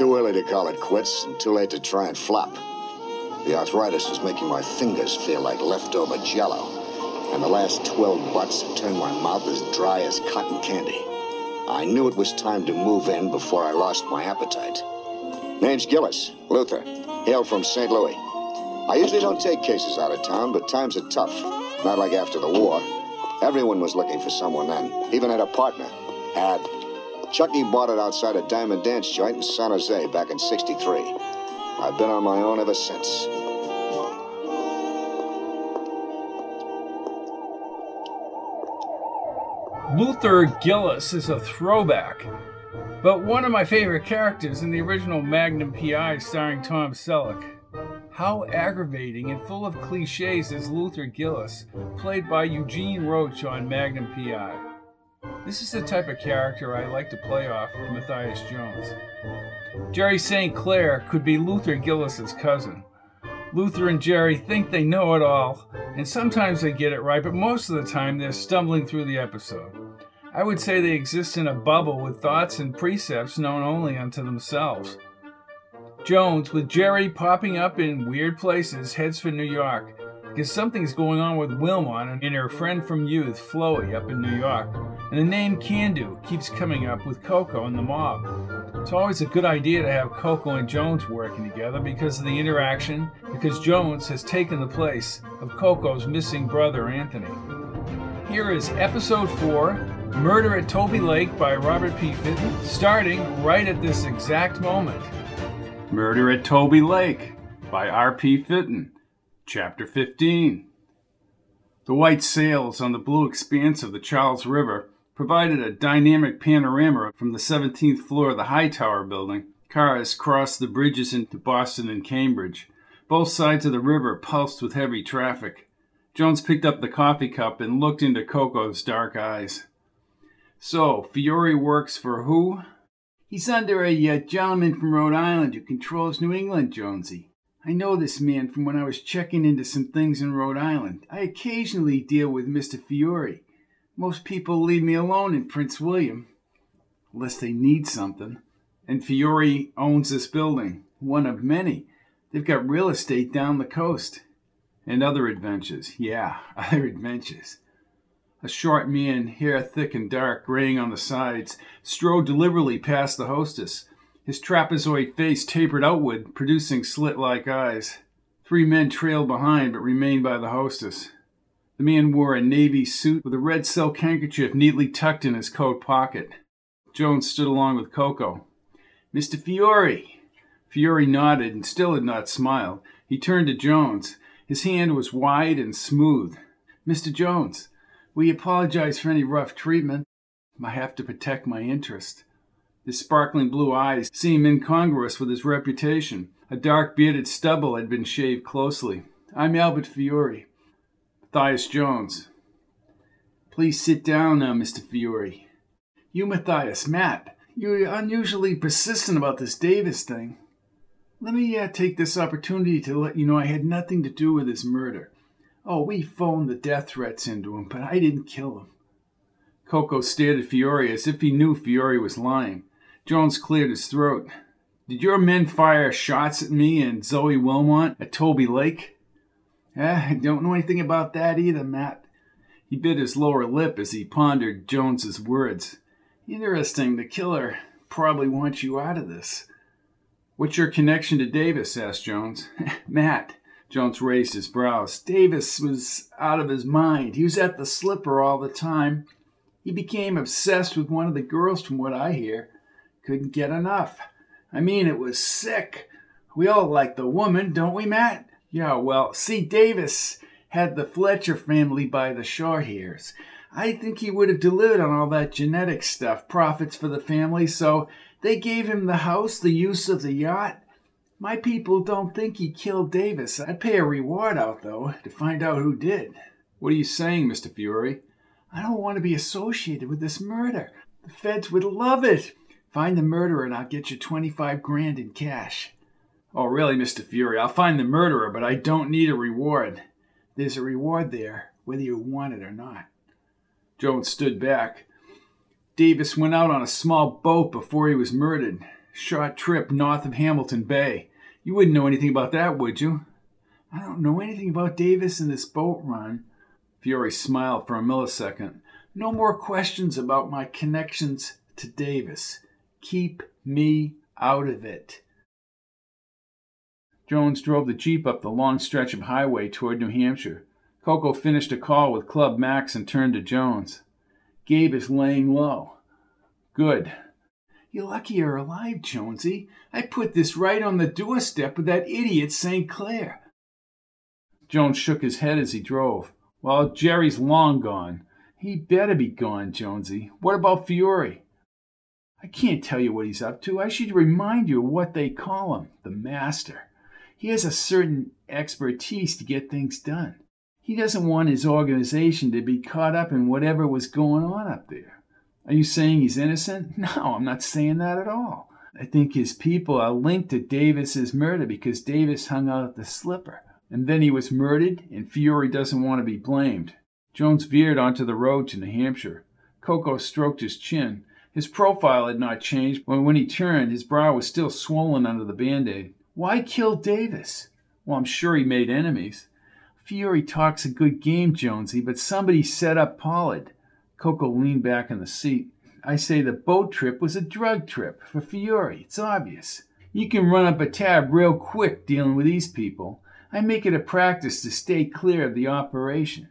Too early to call it quits and too late to try and flop. The arthritis is making my fingers feel like leftover jello. And the last 12 butts have turned my mouth as dry as cotton candy. I knew it was time to move in before I lost my appetite. Name's Gillis, Luther. Hail from St. Louis. I usually don't take cases out of town, but times are tough. Not like after the war. Everyone was looking for someone then. Even had a partner. Had. Chucky bought it outside a diamond dance joint in San Jose back in 63. I've been on my own ever since. Luther Gillis is a throwback, but one of my favorite characters in the original Magnum PI starring Tom Selleck. How aggravating and full of cliches is Luther Gillis, played by Eugene Roche on Magnum PI. This is the type of character I like to play off Matthias Jones. Jerry St. Clair could be Luther Gillis's cousin. Luther and Jerry think they know it all, and sometimes they get it right, but most of the time they're stumbling through the episode. I would say they exist in a bubble with thoughts and precepts known only unto themselves. Jones, with Jerry popping up in weird places, heads for New York because something's going on with Wilmot and her friend from youth, Floey, up in New York. And the name Candu keeps coming up with Coco and the mob. It's always a good idea to have Coco and Jones working together because of the interaction, because Jones has taken the place of Coco's missing brother, Anthony. Here is episode 4 Murder at Tolby Lake by Robert P. Fitton, starting right at this exact moment. Murder at Tolby Lake by R.P. Fitton. Chapter 15 The white sails on the blue expanse of the Charles River provided a dynamic panorama from the 17th floor of the High Tower building. Cars crossed the bridges into Boston and Cambridge. Both sides of the river pulsed with heavy traffic. Jones picked up the coffee cup and looked into Coco's dark eyes. So, Fiore works for who? He's under a uh, gentleman from Rhode Island who controls New England, Jonesy. I know this man from when I was checking into some things in Rhode Island. I occasionally deal with Mr. Fiore. Most people leave me alone in Prince William, unless they need something. And Fiore owns this building, one of many. They've got real estate down the coast. And other adventures. Yeah, other adventures. A short man, hair thick and dark, graying on the sides, strode deliberately past the hostess. His trapezoid face tapered outward, producing slit like eyes. Three men trailed behind but remained by the hostess. The man wore a navy suit with a red silk handkerchief neatly tucked in his coat pocket. Jones stood along with Coco. Mr. Fiore. Fiore nodded and still had not smiled. He turned to Jones. His hand was wide and smooth. Mr. Jones, we apologize for any rough treatment. I have to protect my interest. His sparkling blue eyes seemed incongruous with his reputation. A dark bearded stubble had been shaved closely. I'm Albert Fiore. Matthias Jones. Please sit down now, Mr. Fiore. You, Matthias, Matt, you're unusually persistent about this Davis thing. Let me uh, take this opportunity to let you know I had nothing to do with his murder. Oh, we phoned the death threats into him, but I didn't kill him. Coco stared at Fiore as if he knew Fiore was lying. Jones cleared his throat. Did your men fire shots at me and Zoe Wilmot at Tolby Lake? Eh, I don't know anything about that either, Matt. He bit his lower lip as he pondered Jones's words. Interesting, the killer probably wants you out of this. What's your connection to Davis? asked Jones. Matt. Jones raised his brows. Davis was out of his mind. He was at the slipper all the time. He became obsessed with one of the girls, from what I hear. Couldn't get enough. I mean, it was sick. We all like the woman, don't we, Matt? Yeah, well, see, Davis had the Fletcher family by the short hairs. I think he would have delivered on all that genetic stuff, profits for the family, so They gave him the house, the use of the yacht. My people don't think he killed Davis. I'd pay a reward out, though, to find out who did. What are you saying, Mr. Fiore? I don't want to be associated with this murder. The feds would love it. Find the murderer and I'll get you 25 grand in cash. Oh, really, Mr. Fiore? I'll find the murderer, but I don't need a reward. There's a reward there, whether you want it or not. Jones stood back. Davis went out on a small boat before he was murdered. Short trip north of Hamilton Bay. You wouldn't know anything about that, would you? I don't know anything about Davis and this boat run. Fiore smiled for a millisecond. No more questions about my connections to Davis. Keep me out of it. Jones drove the Jeep up the long stretch of highway toward New Hampshire. Coco finished a call with Club Max and turned to Jones. Gabe is laying low. Good. You're lucky you're alive, Jonesy. I put this right on the doorstep of that idiot St. Clair. Jones shook his head as he drove. Well, Jerry's long gone. He better be gone, Jonesy. What about Fiore? I can't tell you what he's up to. I should remind you what they call him the master. He has a certain expertise to get things done. He doesn't want his organization to be caught up in whatever was going on up there. Are you saying he's innocent? No, I'm not saying that at all. I think his people are linked to Davis's murder because Davis hung out at the slipper. And then he was murdered, and Fiore doesn't want to be blamed. Jones veered onto the road to New Hampshire. Coco stroked his chin. His profile had not changed, but when he turned, his brow was still swollen under the band aid. Why kill Davis? Well, I'm sure he made enemies. Fiore talks a good game, Jonesy, but somebody set up Pollard. Coco leaned back in the seat. I say the boat trip was a drug trip for Fiore. It's obvious. You can run up a tab real quick dealing with these people. I make it a practice to stay clear of the operation.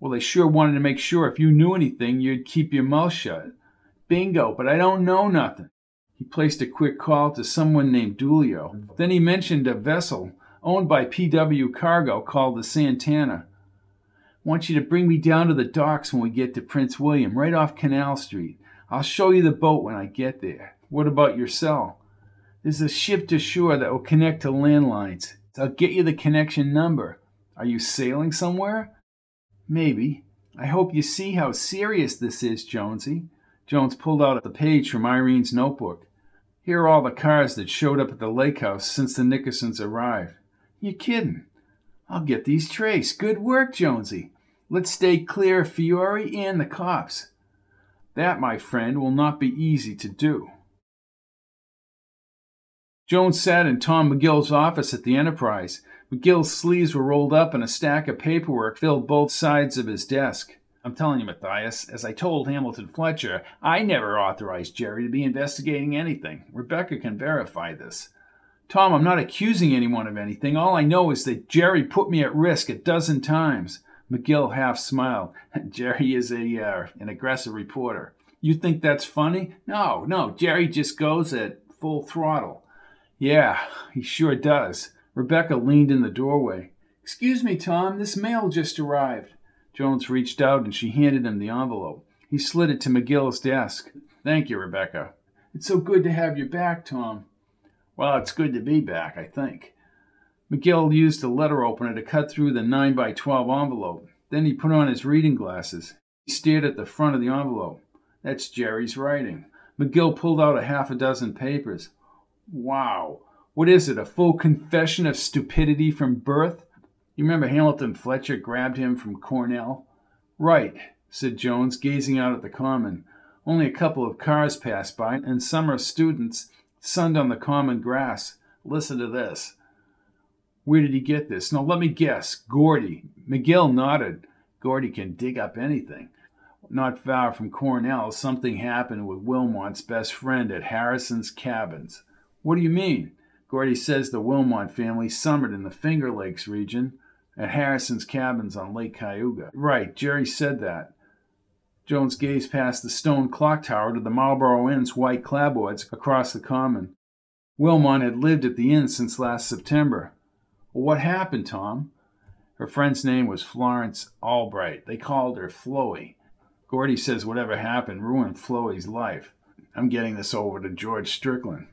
Well, they sure wanted to make sure if you knew anything, you'd keep your mouth shut. Bingo, but I don't know nothing. He placed a quick call to someone named Dulio. Then he mentioned a vessel owned by PW Cargo called the Santana. Want you to bring me down to the docks when we get to Prince William, right off Canal Street. I'll show you the boat when I get there. What about your cell? There's a ship to shore that will connect to landlines. I'll get you the connection number. Are you sailing somewhere? Maybe. I hope you see how serious this is, Jonesy. Jones pulled out the page from Irene's notebook. Here are all the cars that showed up at the lake house since the Nickersons arrived. You kidding? I'll get these traced. Good work, Jonesy. Let's stay clear of Fiore and the cops. That, my friend, will not be easy to do. Jones sat in Tom McGill's office at the Enterprise. McGill's sleeves were rolled up and a stack of paperwork filled both sides of his desk. I'm telling you, Matthias, as I told Hamilton Fletcher, I never authorized Jerry to be investigating anything. Rebecca can verify this. Tom, I'm not accusing anyone of anything. All I know is that Jerry put me at risk a dozen times. McGill half smiled. Jerry is a uh, an aggressive reporter. You think that's funny? No, no. Jerry just goes at full throttle. Yeah, he sure does. Rebecca leaned in the doorway. Excuse me, Tom, this mail just arrived. Jones reached out and she handed him the envelope. He slid it to McGill's desk. Thank you, Rebecca. It's so good to have you back, Tom. Well, it's good to be back, I think. McGill used a letter opener to cut through the 9 by 12 envelope. Then he put on his reading glasses. He stared at the front of the envelope. That's Jerry's writing. McGill pulled out a half a dozen papers. Wow. What is it, a full confession of stupidity from birth? You remember Hamilton Fletcher grabbed him from Cornell? Right, said Jones, gazing out at the common. Only a couple of cars passed by, and some summer students sunned on the common grass. Listen to this. Where did he get this? Now let me guess. Gordy. McGill nodded. Gordy can dig up anything. Not far from Cornell, something happened with Wilmot's best friend at Harrison's Cabins. What do you mean? Gordy says the Wilmot family summered in the Finger Lakes region at Harrison's Cabins on Lake Cayuga. Right, Jerry said that. Jones gazed past the stone clock tower to the Marlborough Inn's white clapboards across the common. Wilmot had lived at the inn since last September. Well, what happened, Tom? Her friend's name was Florence Albright. They called her Floey. Gordy says whatever happened ruined Floey's life. I'm getting this over to George Strickland.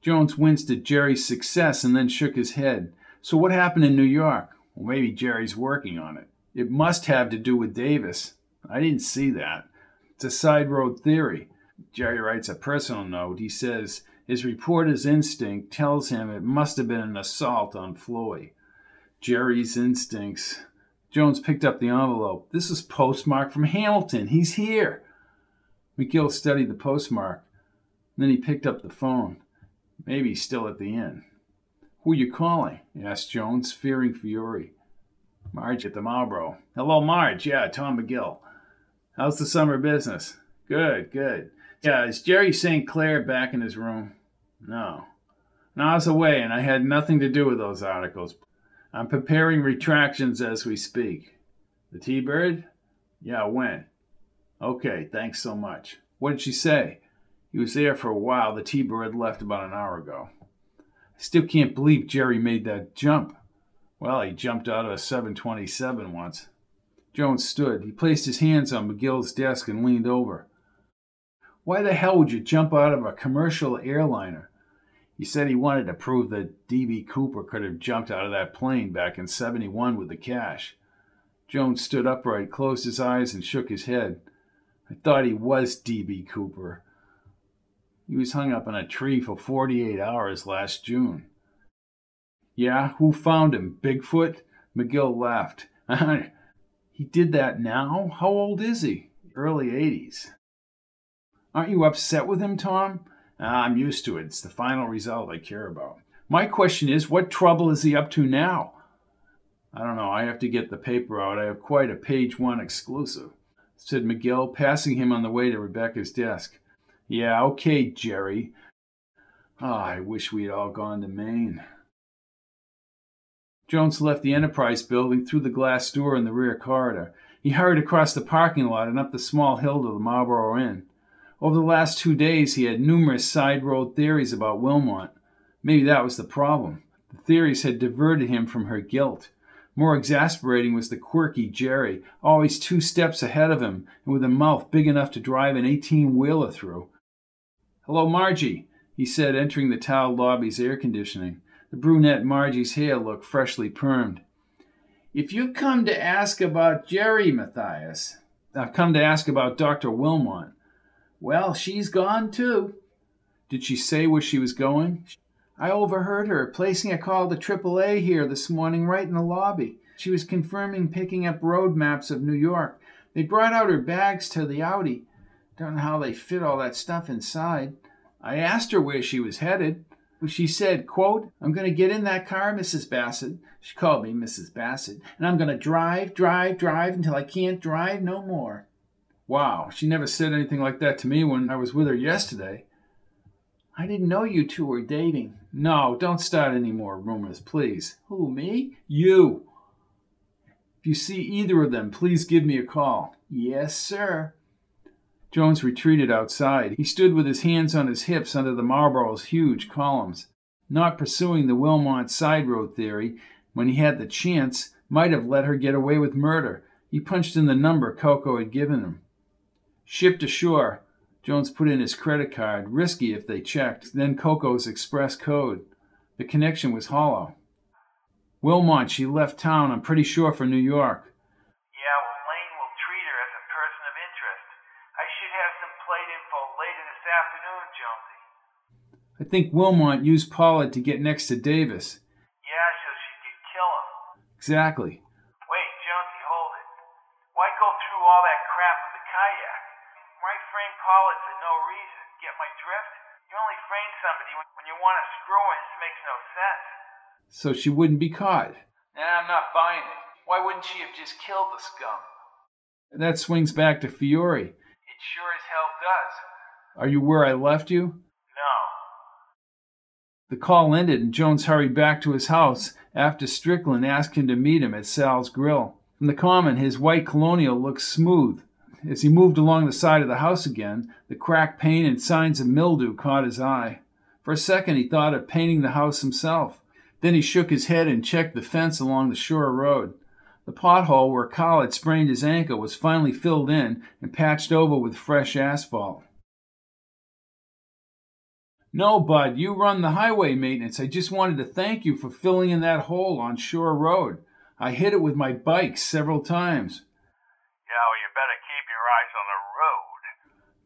Jones winced at Jerry's success and then shook his head. So, what happened in New York? Well, maybe Jerry's working on it. It must have to do with Davis. I didn't see that. It's a side road theory. Jerry writes a personal note. He says his reporter's instinct tells him it must have been an assault on Floey. Jerry's instincts. Jones picked up the envelope. This is postmarked from Hamilton. He's here. McGill studied the postmark. Then he picked up the phone. Maybe he's still at the inn. Who are you calling? asked Jones, fearing fury. Marge at the Marlborough. Hello, Marge. Yeah, Tom McGill. How's the summer business? Good, good. Yeah, is Jerry St. Clair back in his room? No. No, I was away and I had nothing to do with those articles. I'm preparing retractions as we speak. The T Bird? Yeah, when? Okay, thanks so much. What did she say? He was there for a while. The T Bird left about an hour ago. Still can't believe Jerry made that jump. Well, he jumped out of a 727 once. Jones stood. He placed his hands on McGill's desk and leaned over. Why the hell would you jump out of a commercial airliner? He said he wanted to prove that D.B. Cooper could have jumped out of that plane back in 71 with the cash. Jones stood upright, closed his eyes, and shook his head. I thought he was D.B. Cooper. He was hung up in a tree for 48 hours last June. Yeah, who found him? Bigfoot? McGill laughed. he did that now? How old is he? Early 80s. Aren't you upset with him, Tom? Ah, I'm used to it. It's the final result I care about. My question is, what trouble is he up to now? I don't know. I have to get the paper out. I have quite a page one exclusive, said McGill, passing him on the way to Rebecca's desk. Yeah, okay, Jerry. Oh, I wish we had all gone to Maine. Jones left the Enterprise building through the glass door in the rear corridor. He hurried across the parking lot and up the small hill to the Marlborough Inn. Over the last two days, he had numerous side road theories about Wilmot. Maybe that was the problem. The theories had diverted him from her guilt. More exasperating was the quirky Jerry, always two steps ahead of him and with a mouth big enough to drive an 18 wheeler through. Hello, Margie, he said, entering the tiled lobby's air conditioning. The brunette Margie's hair looked freshly permed. If you come to ask about Jerry, Matthias, I've come to ask about Dr. Wilmot. Well, she's gone too. Did she say where she was going? I overheard her placing a call to AAA here this morning right in the lobby. She was confirming picking up road maps of New York. They brought out her bags to the Audi. Don't know how they fit all that stuff inside. I asked her where she was headed. She said, quote, I'm going to get in that car, Mrs. Bassett. She called me Mrs. Bassett. And I'm going to drive, drive, drive until I can't drive no more. Wow, she never said anything like that to me when I was with her yesterday. I didn't know you two were dating. No, don't start any more rumors, please. Who, me? You. If you see either of them, please give me a call. Yes, sir. Jones retreated outside. He stood with his hands on his hips under the Marlborough's huge columns. Not pursuing the Wilmot side road theory, when he had the chance, might have let her get away with murder. He punched in the number Coco had given him. Shipped ashore. Jones put in his credit card, risky if they checked, then Coco's express code. The connection was hollow. Wilmot, she left town, I'm pretty sure, for New York. I think Wilmot used Pollard to get next to Davis. Yeah, so she could kill him. Exactly. Wait, Jonesy, hold it. Why go through all that crap with the kayak? Why frame Pollard for no reason? Get my drift? You only frame somebody when you want to screw her. This makes no sense. So she wouldn't be caught. Nah, I'm not buying it. Why wouldn't she have just killed the scum? That swings back to Fiore. It sure as hell does. Are you where I left you? The call ended, and Jones hurried back to his house after Strickland asked him to meet him at Sal's Grill. From the common, his white colonial looked smooth. As he moved along the side of the house again, the cracked paint and signs of mildew caught his eye. For a second, he thought of painting the house himself. Then he shook his head and checked the fence along the shore road. The pothole where Carl had sprained his ankle was finally filled in and patched over with fresh asphalt. No, Bud, you run the highway maintenance. I just wanted to thank you for filling in that hole on Shore Road. I hit it with my bike several times. Yeah, well, you better keep your eyes on the road.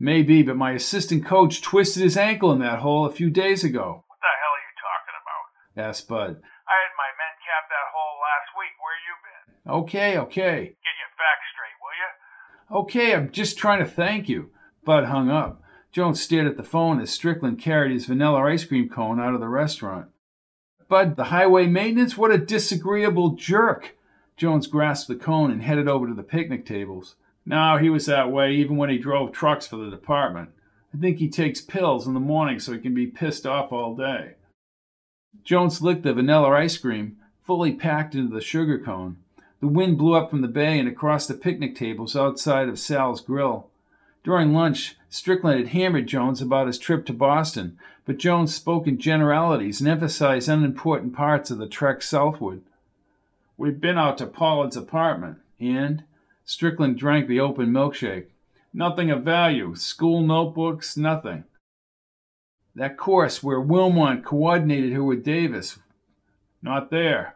Maybe, but my assistant coach twisted his ankle in that hole a few days ago. What the hell are you talking about? asked Bud. I had my men cap that hole last week. Where you been? Okay, okay. Get your facts straight, will you? Okay, I'm just trying to thank you. Bud hung up. Jones stared at the phone as Strickland carried his vanilla ice cream cone out of the restaurant. Bud, the highway maintenance? What a disagreeable jerk! Jones grasped the cone and headed over to the picnic tables. Now he was that way even when he drove trucks for the department. I think he takes pills in the morning so he can be pissed off all day. Jones licked the vanilla ice cream, fully packed into the sugar cone. The wind blew up from the bay and across the picnic tables outside of Sal's grill. During lunch, Strickland had hammered Jones about his trip to Boston, but Jones spoke in generalities and emphasized unimportant parts of the trek southward. We've been out to Pollard's apartment, and Strickland drank the open milkshake. Nothing of value, school notebooks, nothing. That course where Wilmot coordinated her with Davis. Not there.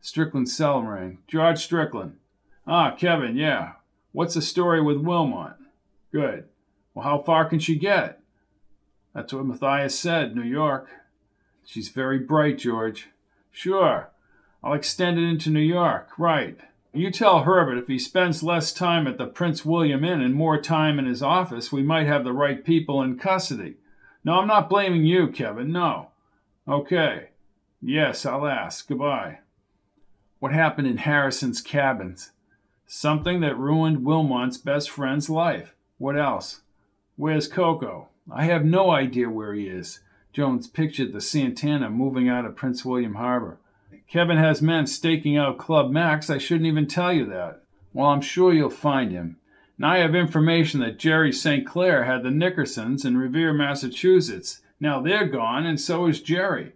Strickland's cell rang. George Strickland. Ah, Kevin, yeah. What's the story with Wilmot? Good. Well, how far can she get? That's what Matthias said, New York. She's very bright, George. Sure. I'll extend it into New York. Right. You tell Herbert if he spends less time at the Prince William Inn and more time in his office, we might have the right people in custody. No, I'm not blaming you, Kevin. No. Okay. Yes, I'll ask. Goodbye. What happened in Harrison's cabins? Something that ruined Wilmot's best friend's life. What else? Where's Coco? I have no idea where he is. Jones pictured the Santana moving out of Prince William Harbor. Kevin has men staking out Club Max. I shouldn't even tell you that. Well, I'm sure you'll find him. Now I have information that Jerry St. Clair had the Nickersons in Revere, Massachusetts. Now they're gone, and so is Jerry.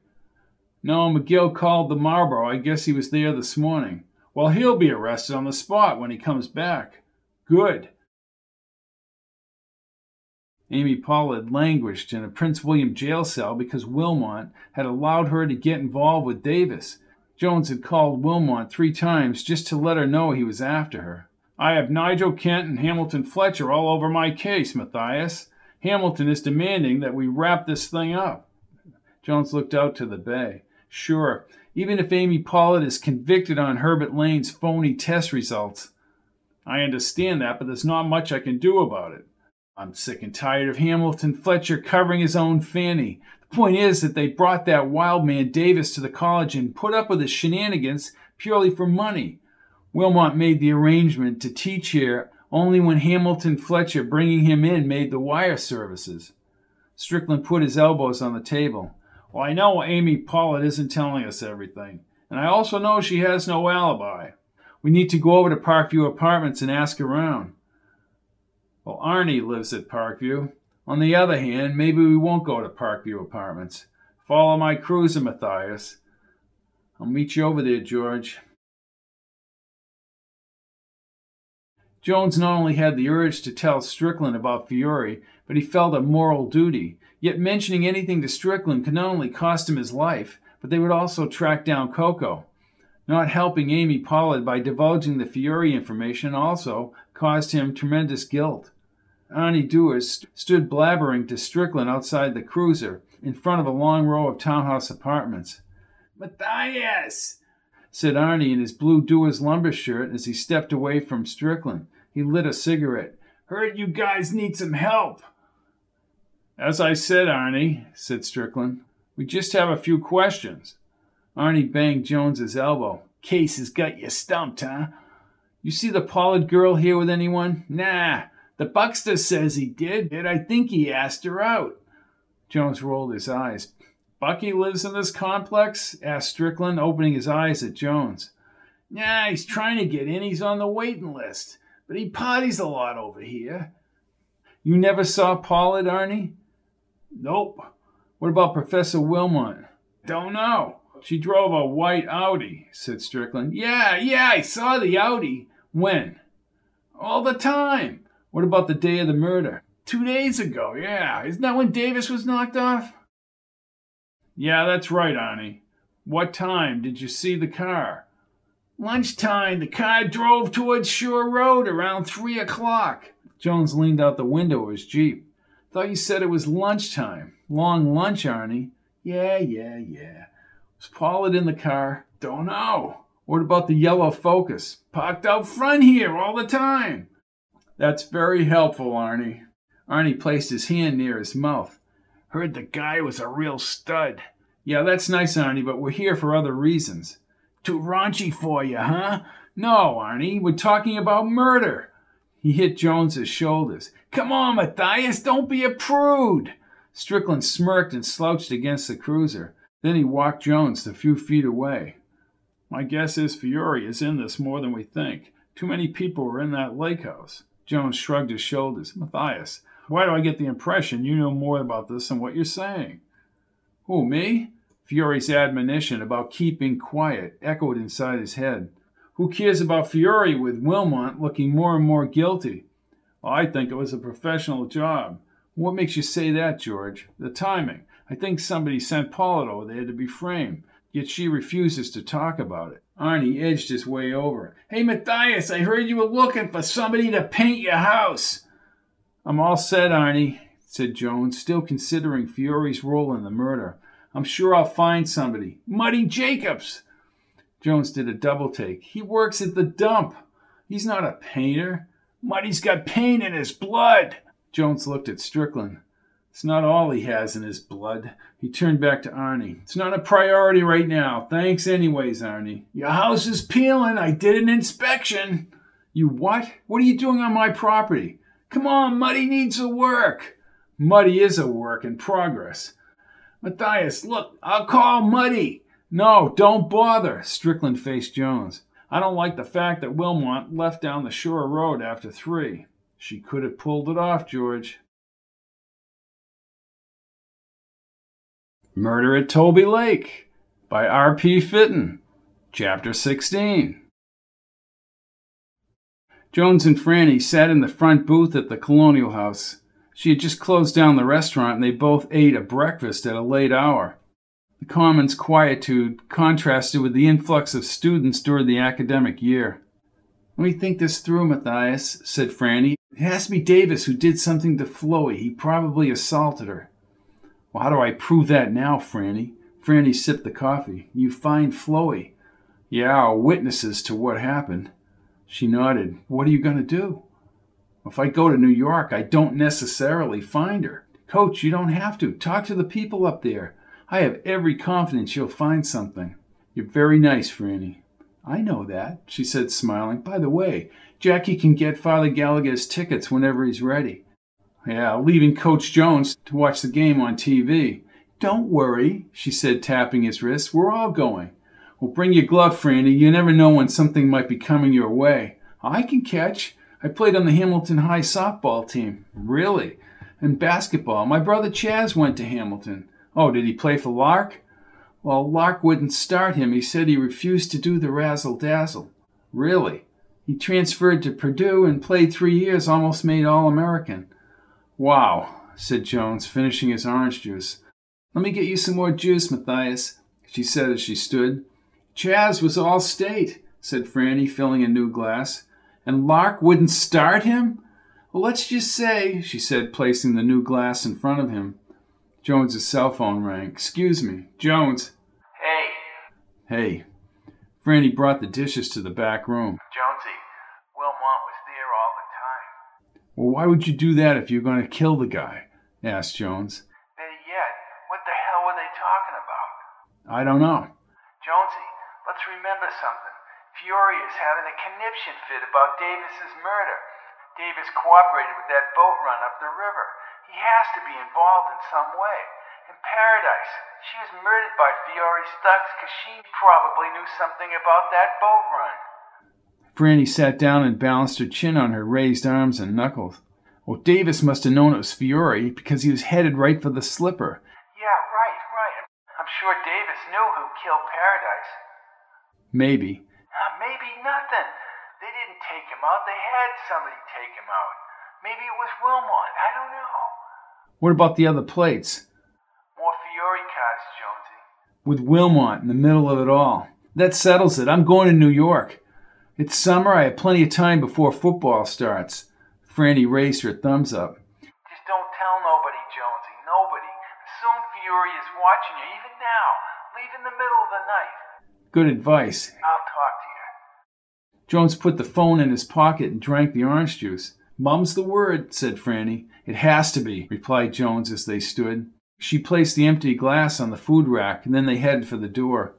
No, McGill called the Marlborough. I guess he was there this morning. Well, he'll be arrested on the spot when he comes back. Good. Amy Pollard languished in a Prince William jail cell because Wilmot had allowed her to get involved with Davis. Jones had called Wilmot three times just to let her know he was after her. I have Nigel Kent and Hamilton Fletcher all over my case, Matthias. Hamilton is demanding that we wrap this thing up. Jones looked out to the bay. Sure, even if Amy Pollard is convicted on Herbert Lane's phony test results. I understand that, but there's not much I can do about it. I'm sick and tired of Hamilton Fletcher covering his own fanny. The point is that they brought that wild man Davis to the college and put up with his shenanigans purely for money. Wilmot made the arrangement to teach here only when Hamilton Fletcher bringing him in made the wire services. Strickland put his elbows on the table. Well, I know Amy Pollard isn't telling us everything, and I also know she has no alibi. We need to go over to Parkview Apartments and ask around. Well, Arnie lives at Parkview. On the other hand, maybe we won't go to Parkview Apartments. Follow my cruiser, Matthias. I'll meet you over there, George. Jones not only had the urge to tell Strickland about Fiore, but he felt a moral duty. Yet mentioning anything to Strickland could not only cost him his life, but they would also track down Coco. Not helping Amy Pollard by divulging the Fiore information also caused him tremendous guilt. Arnie Dewars stood blabbering to Strickland outside the cruiser in front of a long row of townhouse apartments. Matthias! said Arnie in his blue Dewars lumber shirt as he stepped away from Strickland. He lit a cigarette. Heard you guys need some help. As I said, Arnie, said Strickland, we just have a few questions. Arnie banged Jones's elbow. Case has got you stumped, huh? You see the Pollard girl here with anyone? Nah. The Buckster says he did, and I think he asked her out. Jones rolled his eyes. Bucky lives in this complex? asked Strickland, opening his eyes at Jones. Nah, he's trying to get in. He's on the waiting list. But he parties a lot over here. You never saw Pollard, Arnie? Nope. What about Professor Wilmot? Don't know. She drove a white Audi, said Strickland. Yeah, yeah, I saw the Audi. When? All the time. What about the day of the murder? Two days ago, yeah. Isn't that when Davis was knocked off? Yeah, that's right, Arnie. What time did you see the car? Lunchtime. The car drove towards Shore Road around three o'clock. Jones leaned out the window of his Jeep. Thought you said it was lunchtime. Long lunch, Arnie. Yeah, yeah, yeah. Was Pollard in the car? Don't know. What about the yellow Focus? Parked out front here all the time. That's very helpful, Arnie. Arnie placed his hand near his mouth. Heard the guy was a real stud. Yeah, that's nice, Arnie, but we're here for other reasons. Too raunchy for you, huh? No, Arnie, we're talking about murder. He hit Jones's shoulders. Come on, Matthias, don't be a prude. Strickland smirked and slouched against the cruiser. Then he walked Jones a few feet away. My guess is Fiore is in this more than we think. Too many people were in that lake house. Jones shrugged his shoulders. Matthias, why do I get the impression you know more about this than what you're saying? Who, me? Fiore's admonition about keeping quiet echoed inside his head. Who cares about Fiore with Wilmot looking more and more guilty? I think it was a professional job. What makes you say that, George? The timing. I think somebody sent Pollard over there to be framed, yet she refuses to talk about it. Arnie edged his way over. Hey, Matthias, I heard you were looking for somebody to paint your house. I'm all set, Arnie, said Jones, still considering Fiore's role in the murder. I'm sure I'll find somebody. Muddy Jacobs! Jones did a double take. He works at the dump. He's not a painter. Muddy's got paint in his blood. Jones looked at Strickland. It's not all he has in his blood. He turned back to Arnie. It's not a priority right now. Thanks, anyways, Arnie. Your house is peeling. I did an inspection. You what? What are you doing on my property? Come on, Muddy needs a work. Muddy is a work in progress. Matthias, look, I'll call Muddy. No, don't bother, Strickland faced Jones. I don't like the fact that Wilmot left down the shore road after three. She could have pulled it off, George. Murder at Tolby Lake by R.P. Fitton, Chapter 16. Jones and Franny sat in the front booth at the Colonial House. She had just closed down the restaurant and they both ate a breakfast at a late hour. The Commons' quietude contrasted with the influx of students during the academic year. Let me think this through, Matthias, said Franny. It has to be Davis who did something to Floey. He probably assaulted her. Well, how do I prove that now, Franny? Franny sipped the coffee. You find Floey. Yeah, witnesses to what happened. She nodded. What are you going to do? If I go to New York, I don't necessarily find her. Coach, you don't have to. Talk to the people up there. I have every confidence you'll find something. You're very nice, Franny. I know that, she said, smiling. By the way, Jackie can get Father Gallagher's tickets whenever he's ready. Yeah, leaving Coach Jones to watch the game on TV. Don't worry, she said, tapping his wrist. We're all going. Well, bring your glove, Franny. You never know when something might be coming your way. I can catch. I played on the Hamilton High softball team. Really? And basketball. My brother Chaz went to Hamilton. Oh, did he play for Lark? Well, Lark wouldn't start him. He said he refused to do the razzle dazzle. Really? He transferred to Purdue and played three years, almost made All American. Wow, said Jones, finishing his orange juice. Let me get you some more juice, Matthias, she said as she stood. Chaz was all state, said Franny, filling a new glass. And Lark wouldn't start him? Well, let's just say, she said, placing the new glass in front of him. Jones's cell phone rang. Excuse me. Jones. Hey. Hey. Franny brought the dishes to the back room. Jonesy, Wilmot was there all the time. Well, why would you do that if you're going to kill the guy? asked Jones. Better yet, what the hell were they talking about? I don't know. Jonesy, let's remember something. Fiore is having a conniption fit about Davis's murder. Davis cooperated with that boat run up the river. He has to be involved in some way. In Paradise, she was murdered by Fiore's thugs because she probably knew something about that boat run. Franny sat down and balanced her chin on her raised arms and knuckles. Well, Davis must have known it was Fiore because he was headed right for the slipper. Yeah, right, right. I'm sure Davis knew who killed Paradise. Maybe. Uh, maybe nothing. They didn't take him out. They had somebody take him out. Maybe it was Wilmot. I don't know. What about the other plates? More Fiore cards, Jonesy. with Wilmot in the middle of it all. That settles it. I'm going to New York. It's summer. I have plenty of time before football starts. Franny raised her thumbs up. Just don't tell nobody, Jonesy. Nobody. Soon Fiore is watching you, even now. Leave in the middle of the night. Good advice. I'll talk to you. Jones put the phone in his pocket and drank the orange juice. Mum's the word, said Franny. It has to be, replied Jones as they stood. She placed the empty glass on the food rack, and then they headed for the door.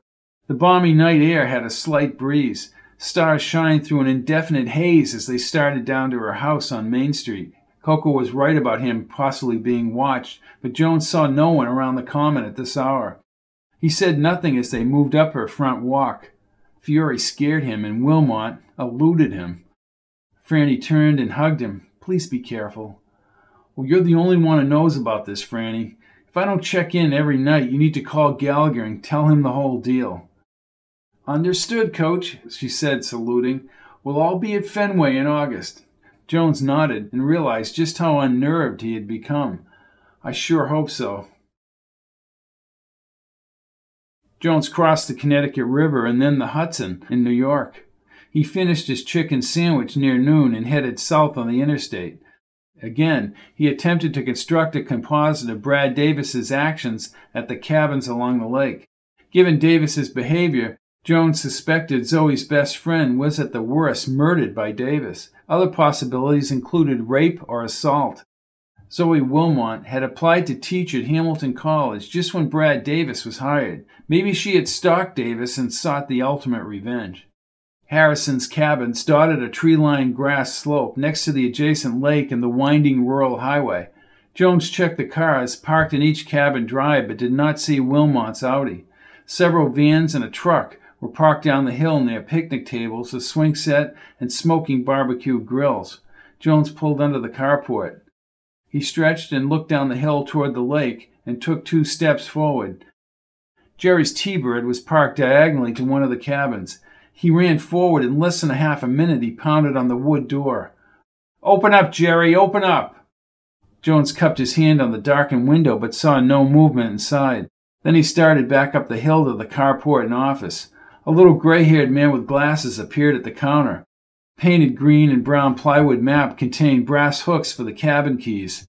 The balmy night air had a slight breeze. Stars shined through an indefinite haze as they started down to her house on Main Street. Coco was right about him possibly being watched, but Jones saw no one around the common at this hour. He said nothing as they moved up her front walk. Fiore scared him, and Wilmot eluded him. Franny turned and hugged him. Please be careful. Well, you're the only one who knows about this, Franny. If I don't check in every night, you need to call Gallagher and tell him the whole deal. Understood, coach, she said, saluting. We'll all be at Fenway in August. Jones nodded and realized just how unnerved he had become. I sure hope so. Jones crossed the Connecticut River and then the Hudson in New York. He finished his chicken sandwich near noon and headed south on the interstate. Again, he attempted to construct a composite of Brad Davis's actions at the cabins along the lake. Given Davis's behavior, Jones suspected Zoe's best friend was at the worst murdered by Davis. Other possibilities included rape or assault. Zoe Wilmot had applied to teach at Hamilton College just when Brad Davis was hired. Maybe she had stalked Davis and sought the ultimate revenge. Harrison's cabins dotted a tree lined grass slope next to the adjacent lake and the winding rural highway. Jones checked the cars parked in each cabin drive but did not see Wilmot's Audi. Several vans and a truck were parked down the hill near picnic tables, a swing set, and smoking barbecue grills. Jones pulled under the carport. He stretched and looked down the hill toward the lake and took two steps forward. Jerry's T-Bird was parked diagonally to one of the cabins. He ran forward. In less than a half a minute, he pounded on the wood door. Open up, Jerry, open up! Jones cupped his hand on the darkened window but saw no movement inside. Then he started back up the hill to the carport and office. A little gray haired man with glasses appeared at the counter painted green and brown plywood map contained brass hooks for the cabin keys.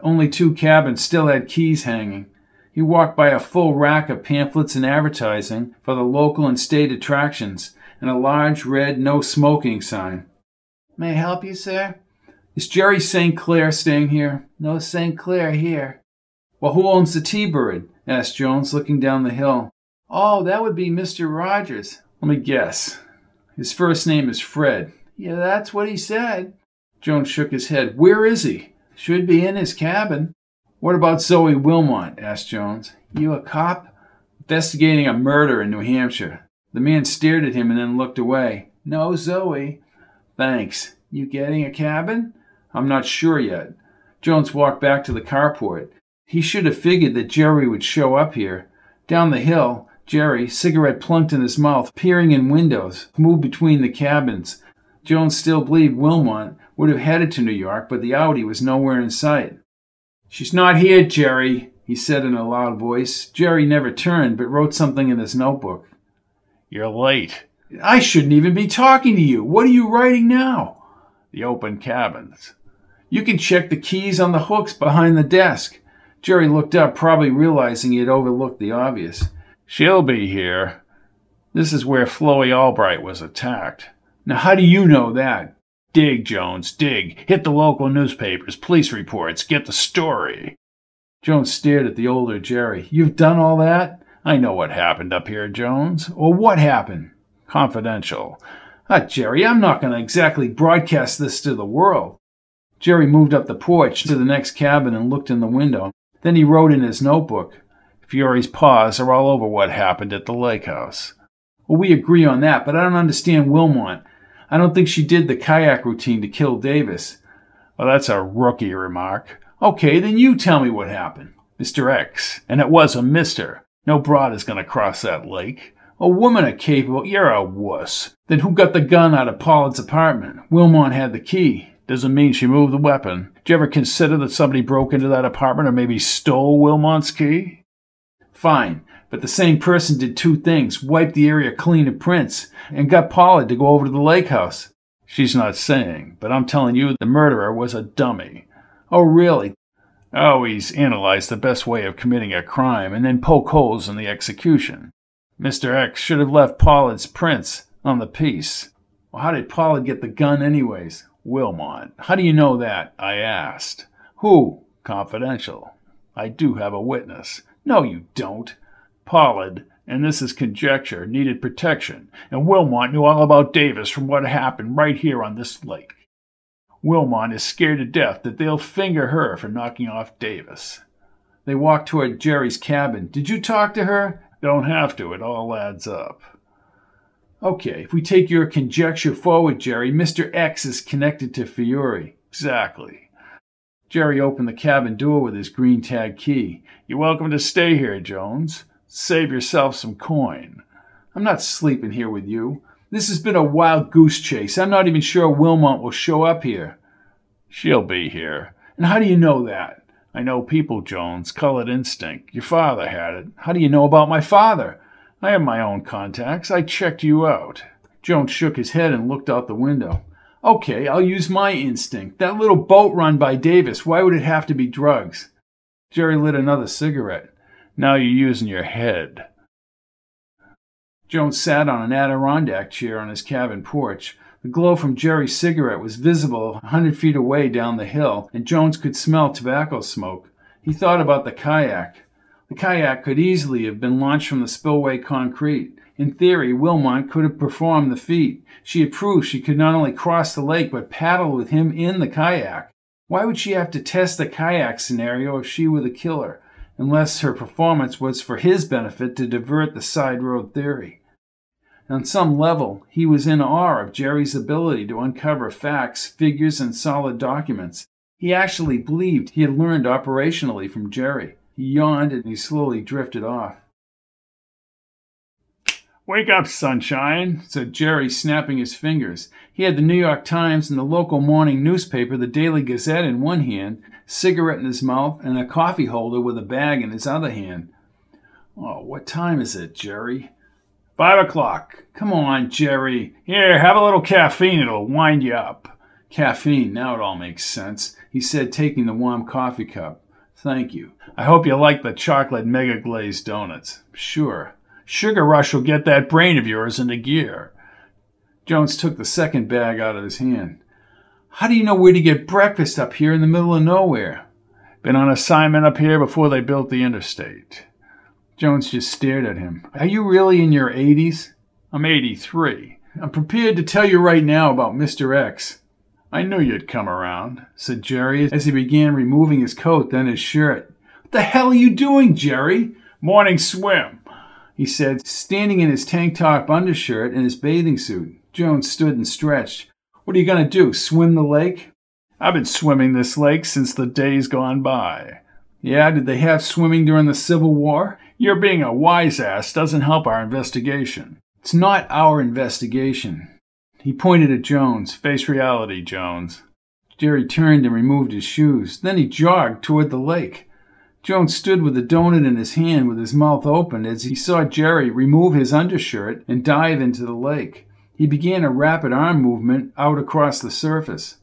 Only two cabins still had keys hanging. He walked by a full rack of pamphlets and advertising for the local and state attractions and a large red no smoking sign. May I help you, sir? Is Jerry St. Clair staying here? No St. Clair here. Well, who owns the T Bird? asked Jones, looking down the hill. Oh, that would be Mr. Rogers. Let me guess. His first name is Fred. Yeah, that's what he said. Jones shook his head. Where is he? Should be in his cabin. What about Zoe Wilmot? asked Jones. You a cop? Investigating a murder in New Hampshire. The man stared at him and then looked away. No, Zoe. Thanks. You getting a cabin? I'm not sure yet. Jones walked back to the carport. He should have figured that Jerry would show up here. Down the hill, Jerry, cigarette plunked in his mouth, peering in windows, moved between the cabins. Jones still believed Wilmot would have headed to New York, but the Audi was nowhere in sight. She's not here, Jerry, he said in a loud voice. Jerry never turned, but wrote something in his notebook. You're late. I shouldn't even be talking to you. What are you writing now? The open cabins. You can check the keys on the hooks behind the desk. Jerry looked up, probably realizing he had overlooked the obvious. She'll be here. This is where Floey Albright was attacked. Now, how do you know that? Dig, Jones, dig. Hit the local newspapers, police reports, get the story. Jones stared at the older Jerry. You've done all that? I know what happened up here, Jones. Or what happened? Confidential. Ah, Jerry, I'm not going to exactly broadcast this to the world. Jerry moved up the porch to the next cabin and looked in the window. Then he wrote in his notebook. Fiore's paws are all over what happened at the lake house. Well, we agree on that, but I don't understand Wilmot. I don't think she did the kayak routine to kill Davis. Well, that's a rookie remark. Okay, then you tell me what happened. Mr. X. And it was a mister. No broad is going to cross that lake. A woman are capable. You're a wuss. Then who got the gun out of Pollard's apartment? Wilmot had the key. Doesn't mean she moved the weapon. Did you ever consider that somebody broke into that apartment or maybe stole Wilmot's key? Fine, But the same person did two things wiped the area clean of prints and got Pollard to go over to the lake house. She's not saying, but I'm telling you the murderer was a dummy. Oh, really? Oh, Always analyze the best way of committing a crime and then poke holes in the execution. Mr. X should have left Pollard's prints on the piece. Well, how did Pollard get the gun, anyways? Wilmot. How do you know that? I asked. Who? Confidential. I do have a witness. No, you don't. Pollard, and this is conjecture, needed protection, and Wilmot knew all about Davis from what happened right here on this lake. Wilmot is scared to death that they'll finger her for knocking off Davis. They walked toward Jerry's cabin. Did you talk to her? Don't have to, it all adds up. Okay, if we take your conjecture forward, Jerry, Mr. X is connected to Fiore. Exactly. Jerry opened the cabin door with his green tag key. You're welcome to stay here, Jones. Save yourself some coin. I'm not sleeping here with you. This has been a wild goose chase. I'm not even sure Wilmot will show up here. She'll be here. And how do you know that? I know people, Jones. Call it instinct. Your father had it. How do you know about my father? I have my own contacts. I checked you out. Jones shook his head and looked out the window. Okay, I'll use my instinct. That little boat run by Davis, why would it have to be drugs? Jerry lit another cigarette. Now you're using your head. Jones sat on an Adirondack chair on his cabin porch. The glow from Jerry's cigarette was visible a hundred feet away down the hill, and Jones could smell tobacco smoke. He thought about the kayak. The kayak could easily have been launched from the spillway concrete. In theory, Wilmot could have performed the feat. She had proved she could not only cross the lake but paddle with him in the kayak. Why would she have to test the kayak scenario if she were the killer, unless her performance was for his benefit to divert the side road theory? On some level, he was in awe of Jerry's ability to uncover facts, figures, and solid documents. He actually believed he had learned operationally from Jerry. He yawned and he slowly drifted off. Wake up, sunshine, said Jerry, snapping his fingers. He had the New York Times and the local morning newspaper, the Daily Gazette, in one hand, cigarette in his mouth, and a coffee holder with a bag in his other hand. Oh, what time is it, Jerry? Five o'clock. Come on, Jerry. Here, have a little caffeine. It'll wind you up. Caffeine. Now it all makes sense, he said, taking the warm coffee cup. Thank you. I hope you like the chocolate mega glazed donuts. Sure. Sugar Rush will get that brain of yours into gear. Jones took the second bag out of his hand. How do you know where to get breakfast up here in the middle of nowhere? Been on assignment up here before they built the interstate. Jones just stared at him. Are you really in your 80s? I'm 83. I'm prepared to tell you right now about Mr. X. I knew you'd come around, said Jerry as he began removing his coat, then his shirt. What the hell are you doing, Jerry? Morning swim, he said, standing in his tank top undershirt and his bathing suit. Jones stood and stretched. What are you going to do, swim the lake? I've been swimming this lake since the days gone by. Yeah, did they have swimming during the Civil War? Your being a wise ass doesn't help our investigation. It's not our investigation. He pointed at Jones. Face reality, Jones. Jerry turned and removed his shoes. Then he jogged toward the lake. Jones stood with the donut in his hand with his mouth open as he saw Jerry remove his undershirt and dive into the lake. He began a rapid arm movement out across the surface.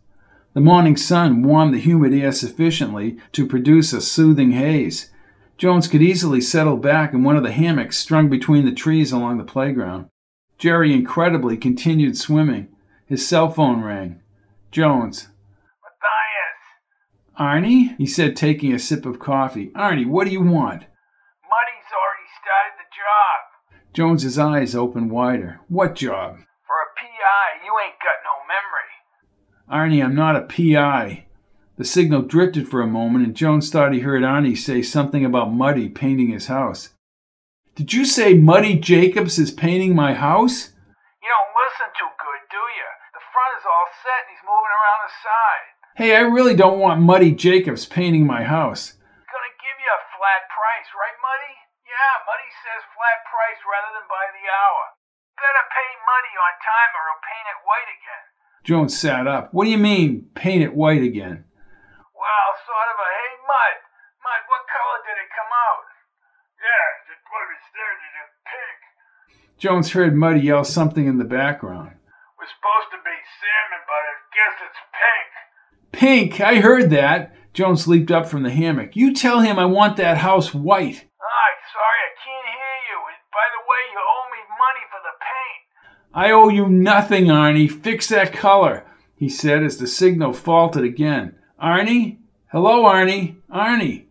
The morning sun warmed the humid air sufficiently to produce a soothing haze. Jones could easily settle back in one of the hammocks strung between the trees along the playground. Jerry incredibly continued swimming. His cell phone rang. Jones. Arnie? he said, taking a sip of coffee. Arnie, what do you want? Muddy's already started the job. Jones's eyes opened wider. What job? For a PI, you ain't got no memory. Arnie, I'm not a PI. The signal drifted for a moment, and Jones thought he heard Arnie say something about Muddy painting his house. Did you say Muddy Jacobs is painting my house? You don't listen too good, do you? The front is all set and he's moving around the side. Hey, I really don't want Muddy Jacobs painting my house. Gonna give you a flat price, right, Muddy? Yeah, Muddy says flat price rather than by the hour. Gotta pay Muddy on time or he'll paint it white again. Jones sat up. What do you mean, paint it white again? Well, sort of a hey, Mud. Mud, what color did it come out? Yeah, it What is there to do? Pink. Jones heard Muddy yell something in the background. We're supposed to be salmon, but I guess it's pink. Pink, I heard that. Jones leaped up from the hammock. You tell him I want that house white. Ah, sorry, I can't hear you. And by the way, you owe me money for the paint. I owe you nothing, Arnie. Fix that color, he said as the signal faltered again. Arnie? Hello, Arnie? Arnie?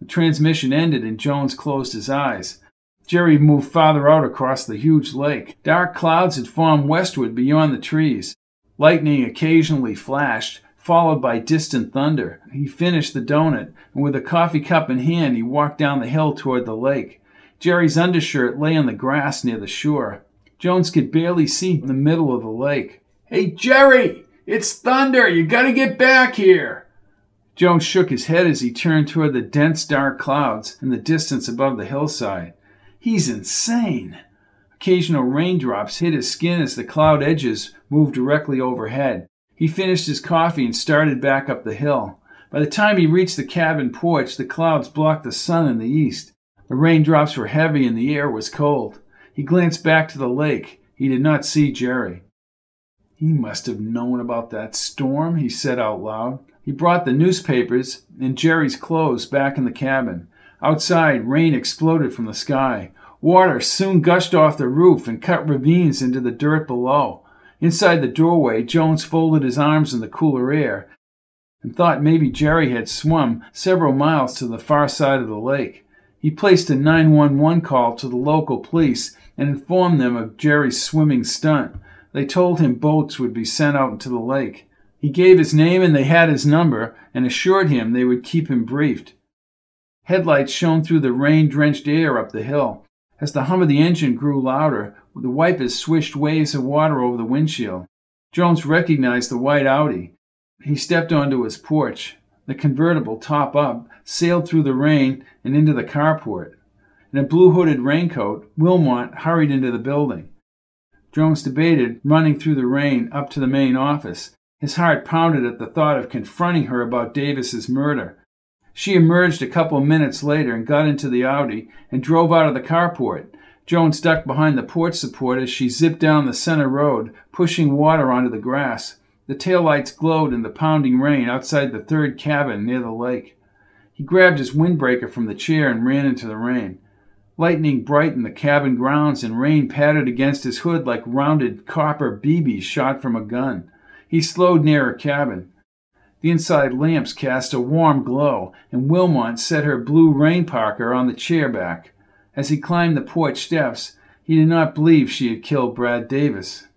The transmission ended and Jones closed his eyes. Jerry moved farther out across the huge lake. Dark clouds had formed westward beyond the trees. Lightning occasionally flashed, followed by distant thunder. He finished the donut, and with a coffee cup in hand, he walked down the hill toward the lake. Jerry's undershirt lay on the grass near the shore. Jones could barely see in the middle of the lake. Hey, Jerry! It's thunder! You gotta get back here! Jones shook his head as he turned toward the dense dark clouds in the distance above the hillside. He's insane! Occasional raindrops hit his skin as the cloud edges moved directly overhead. He finished his coffee and started back up the hill. By the time he reached the cabin porch, the clouds blocked the sun in the east. The raindrops were heavy and the air was cold. He glanced back to the lake. He did not see Jerry. He must have known about that storm, he said out loud. He brought the newspapers and Jerry's clothes back in the cabin. Outside, rain exploded from the sky. Water soon gushed off the roof and cut ravines into the dirt below. Inside the doorway, Jones folded his arms in the cooler air and thought maybe Jerry had swum several miles to the far side of the lake. He placed a 911 call to the local police and informed them of Jerry's swimming stunt. They told him boats would be sent out into the lake. He gave his name and they had his number and assured him they would keep him briefed. Headlights shone through the rain drenched air up the hill. As the hum of the engine grew louder, the wipers swished waves of water over the windshield. Jones recognized the white Audi. He stepped onto his porch. The convertible, top up, sailed through the rain and into the carport. In a blue hooded raincoat, Wilmot hurried into the building. Jones debated running through the rain up to the main office. His heart pounded at the thought of confronting her about Davis's murder. She emerged a couple of minutes later and got into the Audi and drove out of the carport. Jones ducked behind the porch support as she zipped down the center road, pushing water onto the grass. The taillights glowed in the pounding rain outside the third cabin near the lake. He grabbed his windbreaker from the chair and ran into the rain. Lightning brightened the cabin grounds and rain pattered against his hood like rounded copper BBs shot from a gun. He slowed near her cabin. The inside lamps cast a warm glow, and Wilmot set her blue rain parka on the chair back. As he climbed the porch steps, he did not believe she had killed Brad Davis.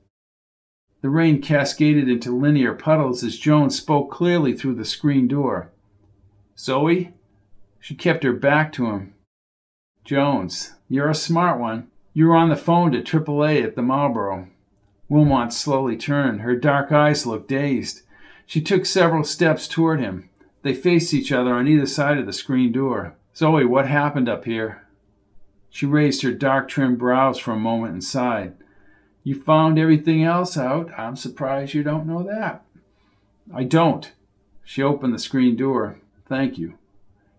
The rain cascaded into linear puddles as Jones spoke clearly through the screen door. Zoe? She kept her back to him. Jones, you're a smart one. You were on the phone to AAA at the Marlborough. Wilmot slowly turned. Her dark eyes looked dazed. She took several steps toward him. They faced each other on either side of the screen door. Zoe, what happened up here? She raised her dark trimmed brows for a moment and sighed. You found everything else out. I'm surprised you don't know that. I don't. She opened the screen door. Thank you.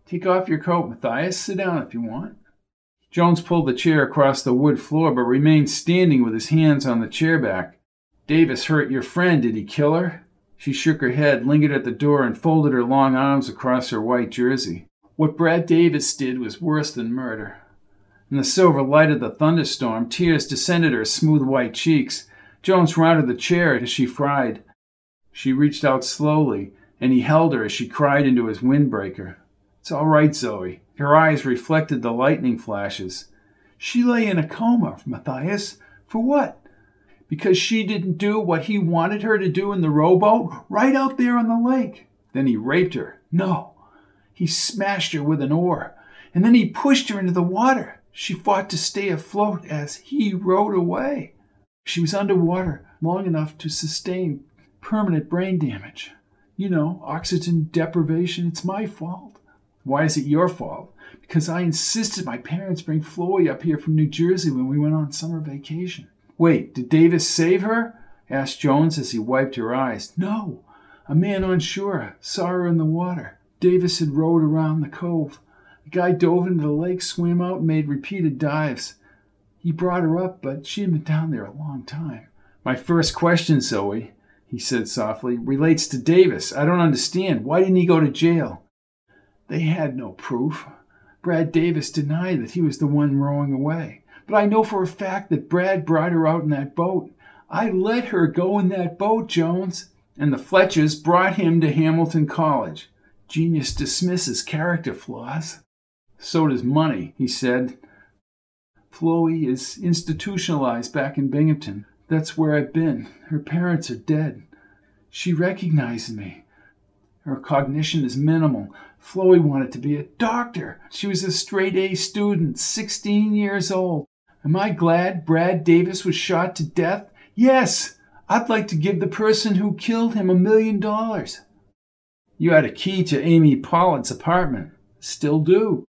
Take off your coat, Matthias. Sit down if you want. Jones pulled the chair across the wood floor, but remained standing with his hands on the chair back. Davis hurt your friend. Did he kill her? She shook her head, lingered at the door, and folded her long arms across her white jersey. What Brad Davis did was worse than murder. In the silver light of the thunderstorm, tears descended her smooth white cheeks. Jones rounded the chair as she fried. She reached out slowly, and he held her as she cried into his windbreaker. It's all right, Zoe. Her eyes reflected the lightning flashes. She lay in a coma, Matthias. For what? Because she didn't do what he wanted her to do in the rowboat right out there on the lake. Then he raped her. No. He smashed her with an oar. And then he pushed her into the water. She fought to stay afloat as he rowed away. She was underwater long enough to sustain permanent brain damage. You know, oxygen deprivation. It's my fault. Why is it your fault? Because I insisted my parents bring Floey up here from New Jersey when we went on summer vacation. Wait, did Davis save her? asked Jones as he wiped her eyes. No. A man on shore saw her in the water. Davis had rowed around the cove. Guy dove into the lake, swam out, and made repeated dives. He brought her up, but she had been down there a long time. My first question, Zoe, he said softly, relates to Davis. I don't understand. Why didn't he go to jail? They had no proof. Brad Davis denied that he was the one rowing away. But I know for a fact that Brad brought her out in that boat. I let her go in that boat, Jones. And the Fletchers brought him to Hamilton College. Genius dismisses character flaws. So does money, he said. Floey is institutionalized back in Binghamton. That's where I've been. Her parents are dead. She recognizes me. Her cognition is minimal. Floey wanted to be a doctor. She was a straight A student, 16 years old. Am I glad Brad Davis was shot to death? Yes. I'd like to give the person who killed him a million dollars. You had a key to Amy Pollard's apartment. Still do.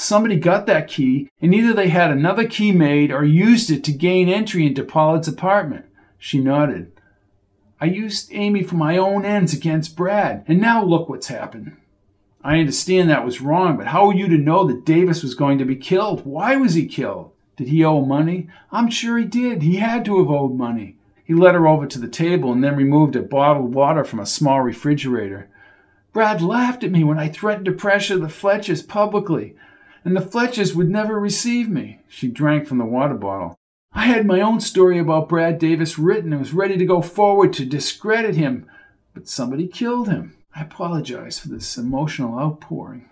Somebody got that key, and either they had another key made or used it to gain entry into Pollard's apartment. She nodded. I used Amy for my own ends against Brad, and now look what's happened. I understand that was wrong, but how were you to know that Davis was going to be killed? Why was he killed? Did he owe money? I'm sure he did. He had to have owed money. He led her over to the table and then removed a bottled water from a small refrigerator. Brad laughed at me when I threatened to pressure the Fletchers publicly and the Fletchers would never receive me. She drank from the water bottle. I had my own story about Brad Davis written and was ready to go forward to discredit him, but somebody killed him. I apologize for this emotional outpouring.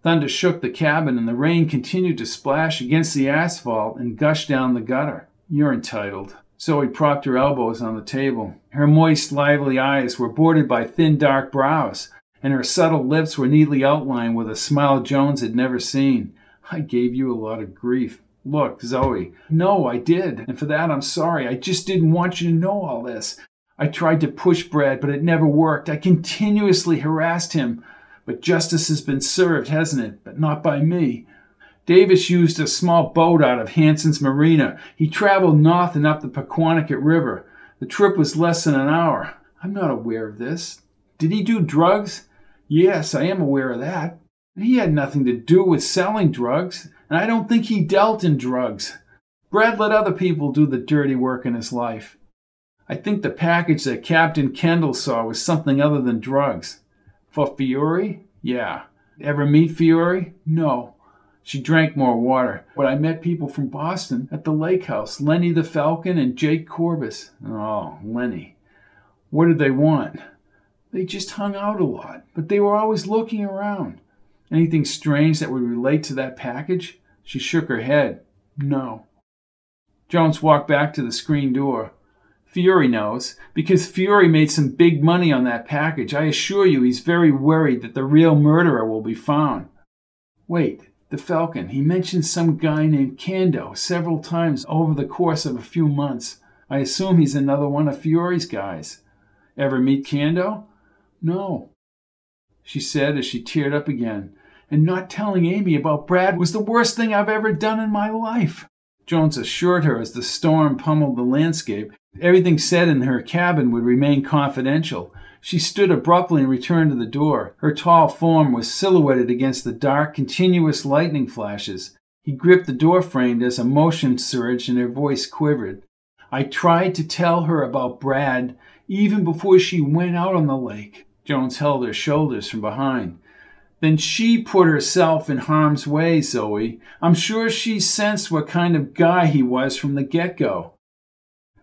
Thunder shook the cabin, and the rain continued to splash against the asphalt and gush down the gutter. You're entitled. Zoe propped her elbows on the table. Her moist, lively eyes were bordered by thin, dark brows and her subtle lips were neatly outlined with a smile Jones had never seen. I gave you a lot of grief. Look, Zoe. No, I did, and for that I'm sorry. I just didn't want you to know all this. I tried to push Brad, but it never worked. I continuously harassed him. But justice has been served, hasn't it? But not by me. Davis used a small boat out of Hanson's Marina. He traveled north and up the Paquonicket River. The trip was less than an hour. I'm not aware of this. Did he do drugs? Yes, I am aware of that. He had nothing to do with selling drugs, and I don't think he dealt in drugs. Brad let other people do the dirty work in his life. I think the package that Captain Kendall saw was something other than drugs. For Fiore? Yeah. Ever meet Fiore? No. She drank more water. But I met people from Boston at the lake house Lenny the Falcon and Jake Corbis. Oh, Lenny. What did they want? They just hung out a lot, but they were always looking around. Anything strange that would relate to that package? She shook her head. No. Jones walked back to the screen door. Fiore knows, because Fiore made some big money on that package. I assure you he's very worried that the real murderer will be found. Wait, the Falcon. He mentioned some guy named Kando several times over the course of a few months. I assume he's another one of Fiore's guys. Ever meet Kando? No, she said as she teared up again. And not telling Amy about Brad was the worst thing I've ever done in my life. Jones assured her as the storm pummeled the landscape, everything said in her cabin would remain confidential. She stood abruptly and returned to the door. Her tall form was silhouetted against the dark, continuous lightning flashes. He gripped the door frame as emotion surged and her voice quivered. I tried to tell her about Brad even before she went out on the lake. Jones held her shoulders from behind. Then she put herself in harm's way, Zoe. I'm sure she sensed what kind of guy he was from the get go.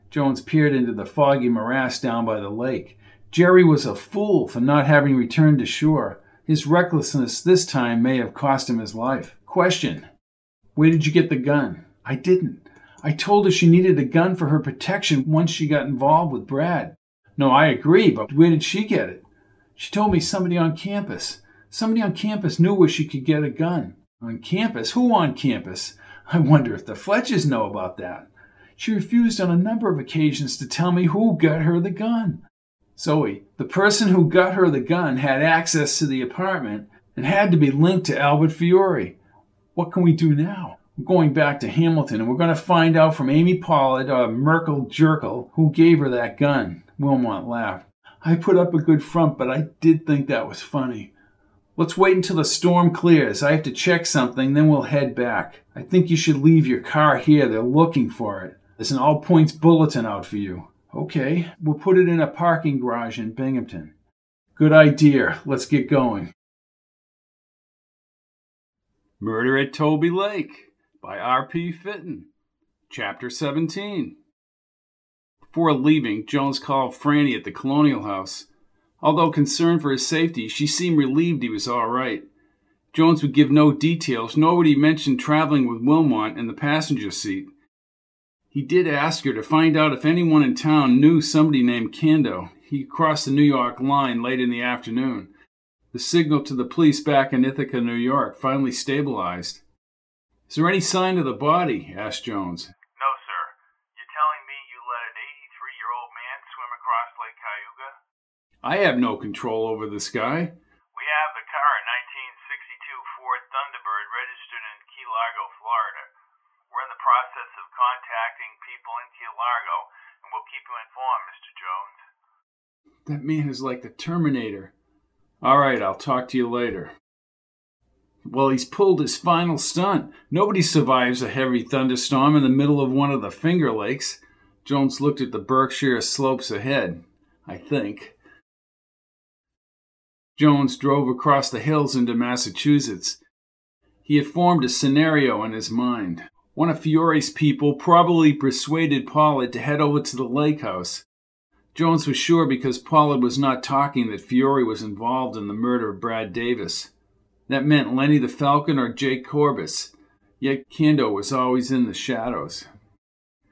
Jones peered into the foggy morass down by the lake. Jerry was a fool for not having returned to shore. His recklessness this time may have cost him his life. Question Where did you get the gun? I didn't. I told her she needed a gun for her protection once she got involved with Brad. No, I agree, but where did she get it? She told me somebody on campus. Somebody on campus knew where she could get a gun. On campus? Who on campus? I wonder if the Fletchers know about that. She refused on a number of occasions to tell me who got her the gun. Zoe, the person who got her the gun had access to the apartment and had to be linked to Albert Fiore. What can we do now? We're going back to Hamilton and we're going to find out from Amy Pollard or Merkel Jerkel who gave her that gun. Wilmot laughed. I put up a good front, but I did think that was funny. Let's wait until the storm clears. I have to check something, then we'll head back. I think you should leave your car here. They're looking for it. There's an all points bulletin out for you. Okay, we'll put it in a parking garage in Binghamton. Good idea. Let's get going. Murder at Tolby Lake by R.P. Fitton. Chapter 17. Before leaving, Jones called Franny at the Colonial House. Although concerned for his safety, she seemed relieved he was all right. Jones would give no details, nor would he mention traveling with Wilmot in the passenger seat. He did ask her to find out if anyone in town knew somebody named Kando. He crossed the New York line late in the afternoon. The signal to the police back in Ithaca, New York, finally stabilized. Is there any sign of the body? asked Jones. No, sir. You're telling me you let an 83 year old man swim across Lake Cayuga? I have no control over this guy. We have the car, a 1962 Ford Thunderbird registered in Key Largo, Florida. We're in the process of contacting people in Key Largo, and we'll keep you informed, Mr. Jones. That man is like the Terminator. All right, I'll talk to you later. Well, he's pulled his final stunt. Nobody survives a heavy thunderstorm in the middle of one of the Finger Lakes. Jones looked at the Berkshire slopes ahead, I think. Jones drove across the hills into Massachusetts. He had formed a scenario in his mind. One of Fiore's people probably persuaded Pollard to head over to the lake house. Jones was sure because Pollard was not talking that Fiore was involved in the murder of Brad Davis. That meant Lenny the Falcon or Jake Corbis, yet Kando was always in the shadows.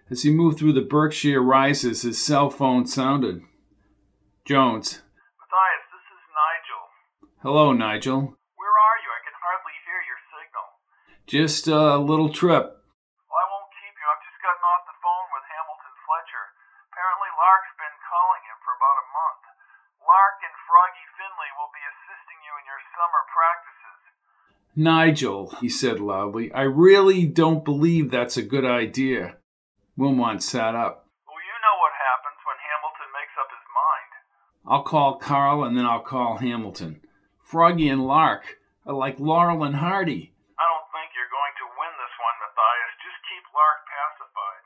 As he moved through the Berkshire rises, his cell phone sounded. Jones. Matthias, this is Nigel. Hello, Nigel. Where are you? I can hardly hear your signal. Just a little trip. Well, I won't keep you. I've just gotten off the phone with Hamilton Fletcher. Apparently, Lark's been calling him for about a month. Lark and Froggy Finley will be assisting you in your summer practices. Nigel, he said loudly, I really don't believe that's a good idea. Wilmot sat up. Well, you know what happens when Hamilton makes up his mind. I'll call Carl and then I'll call Hamilton. Froggy and Lark are like Laurel and Hardy. I don't think you're going to win this one, Matthias. Just keep Lark pacified.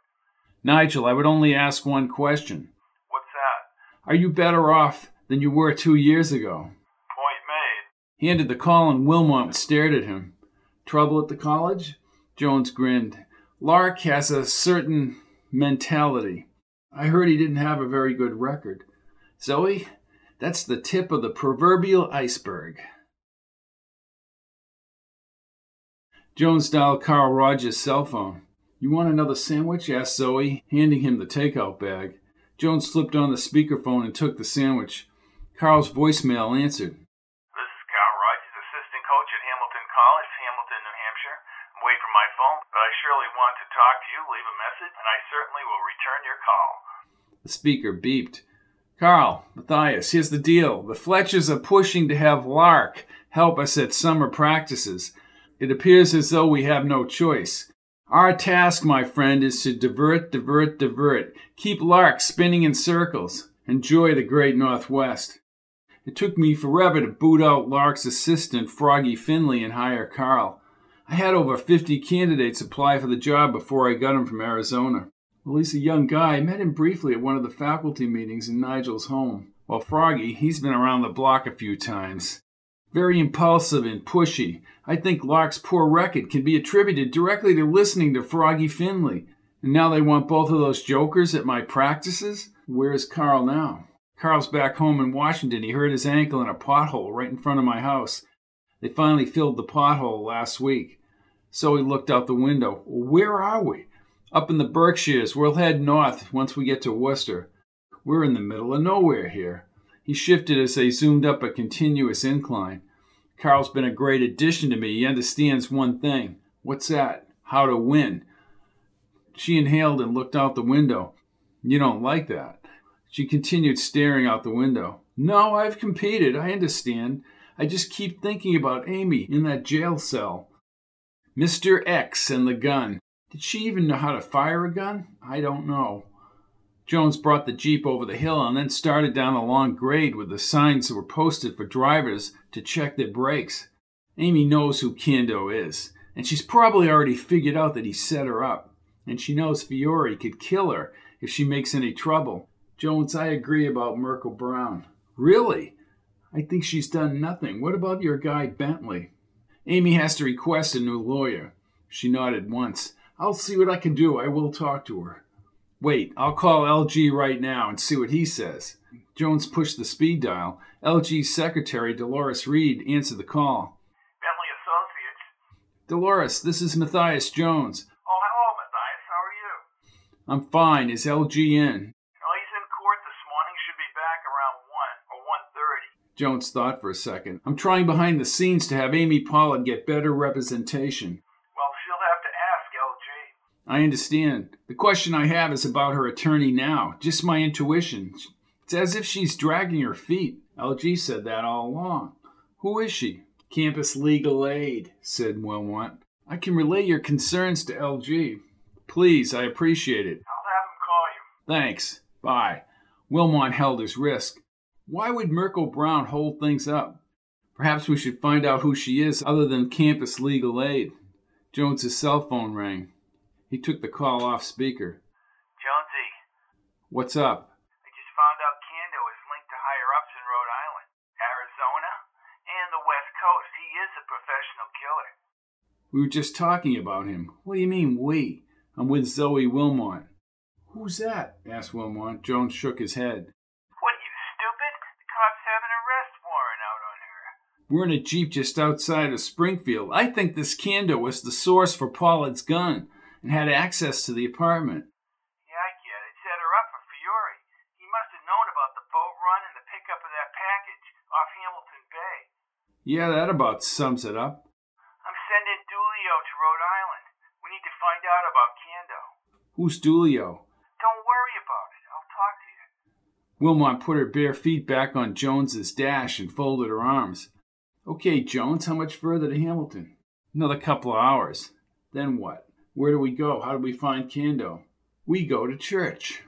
Nigel, I would only ask one question. What's that? Are you better off than you were two years ago? Point made. He ended the call and Wilmot stared at him. Trouble at the college? Jones grinned. Lark has a certain mentality. I heard he didn't have a very good record. Zoe, that's the tip of the proverbial iceberg. Jones dialed Carl Rogers' cell phone. You want another sandwich? asked Zoe, handing him the takeout bag. Jones slipped on the speakerphone and took the sandwich. Carl's voicemail answered. This is Carl Rogers, assistant coach at Hamilton College, Hamilton, New Hampshire. I'm waiting for my phone, but I surely want to talk to you. Leave a message, and I certainly will return your call. The speaker beeped. Carl, Matthias, here's the deal. The Fletchers are pushing to have Lark help us at summer practices. It appears as though we have no choice. Our task, my friend, is to divert, divert, divert. Keep Lark spinning in circles. Enjoy the great Northwest. It took me forever to boot out Lark's assistant, Froggy Finley, and hire Carl. I had over 50 candidates apply for the job before I got him from Arizona. Well, he's a young guy. I met him briefly at one of the faculty meetings in Nigel's home. While Froggy, he's been around the block a few times. Very impulsive and pushy. I think Lark's poor record can be attributed directly to listening to Froggy Finley. And now they want both of those jokers at my practices? Where's Carl now? Carl's back home in Washington. He hurt his ankle in a pothole right in front of my house. They finally filled the pothole last week. So he looked out the window. Where are we? Up in the Berkshires. We'll head north once we get to Worcester. We're in the middle of nowhere here. He shifted as they zoomed up a continuous incline. Carl's been a great addition to me. He understands one thing. What's that? How to win. She inhaled and looked out the window. You don't like that. She continued staring out the window. No, I've competed. I understand. I just keep thinking about Amy in that jail cell. Mr. X and the gun. Did she even know how to fire a gun? I don't know. Jones brought the Jeep over the hill and then started down a long grade with the signs that were posted for drivers to check their brakes. Amy knows who Kando is, and she's probably already figured out that he set her up. And she knows Fiore could kill her if she makes any trouble. Jones, I agree about Merkel Brown. Really? I think she's done nothing. What about your guy Bentley? Amy has to request a new lawyer. She nodded once. I'll see what I can do. I will talk to her. Wait, I'll call LG right now and see what he says. Jones pushed the speed dial. LG's secretary, Dolores Reed, answered the call. Bentley Associates. Dolores, this is Matthias Jones. Oh, hello, Matthias. How are you? I'm fine. Is LG in? Oh, he's in court this morning. Should be back around 1 or 1.30. Jones thought for a second. I'm trying behind the scenes to have Amy Pollard get better representation. Well, she'll have to ask LG. I understand. The question I have is about her attorney now. Just my intuition. It's as if she's dragging her feet. LG said that all along. Who is she? Campus Legal Aid, said Wilmot. I can relay your concerns to LG. Please, I appreciate it. I'll have him call you. Thanks. Bye. Wilmot held his wrist. Why would Merkel Brown hold things up? Perhaps we should find out who she is other than Campus Legal Aid. Jones's cell phone rang. He took the call off speaker. Jonesy, What's up? I just found out Kando is linked to higher ups in Rhode Island, Arizona, and the West Coast. He is a professional killer. We were just talking about him. What do you mean, we? I'm with Zoe Wilmot. Who's that? asked Wilmot. Jones shook his head. What, are you stupid? The cops have an arrest warrant out on her. We're in a Jeep just outside of Springfield. I think this Kando was the source for Pollard's gun and had access to the apartment. Yeah, I get it. Set her up for Fiore. He must have known about the boat run and the pickup of that package off Hamilton Bay. Yeah, that about sums it up. I'm sending Dulio to Rhode Island. We need to find out about Kando. Who's Dulio? Don't worry about it. I'll talk to you. Wilmot put her bare feet back on Jones's dash and folded her arms. Okay, Jones, how much further to Hamilton? Another couple of hours. Then what? Where do we go? How do we find Kando? We go to church.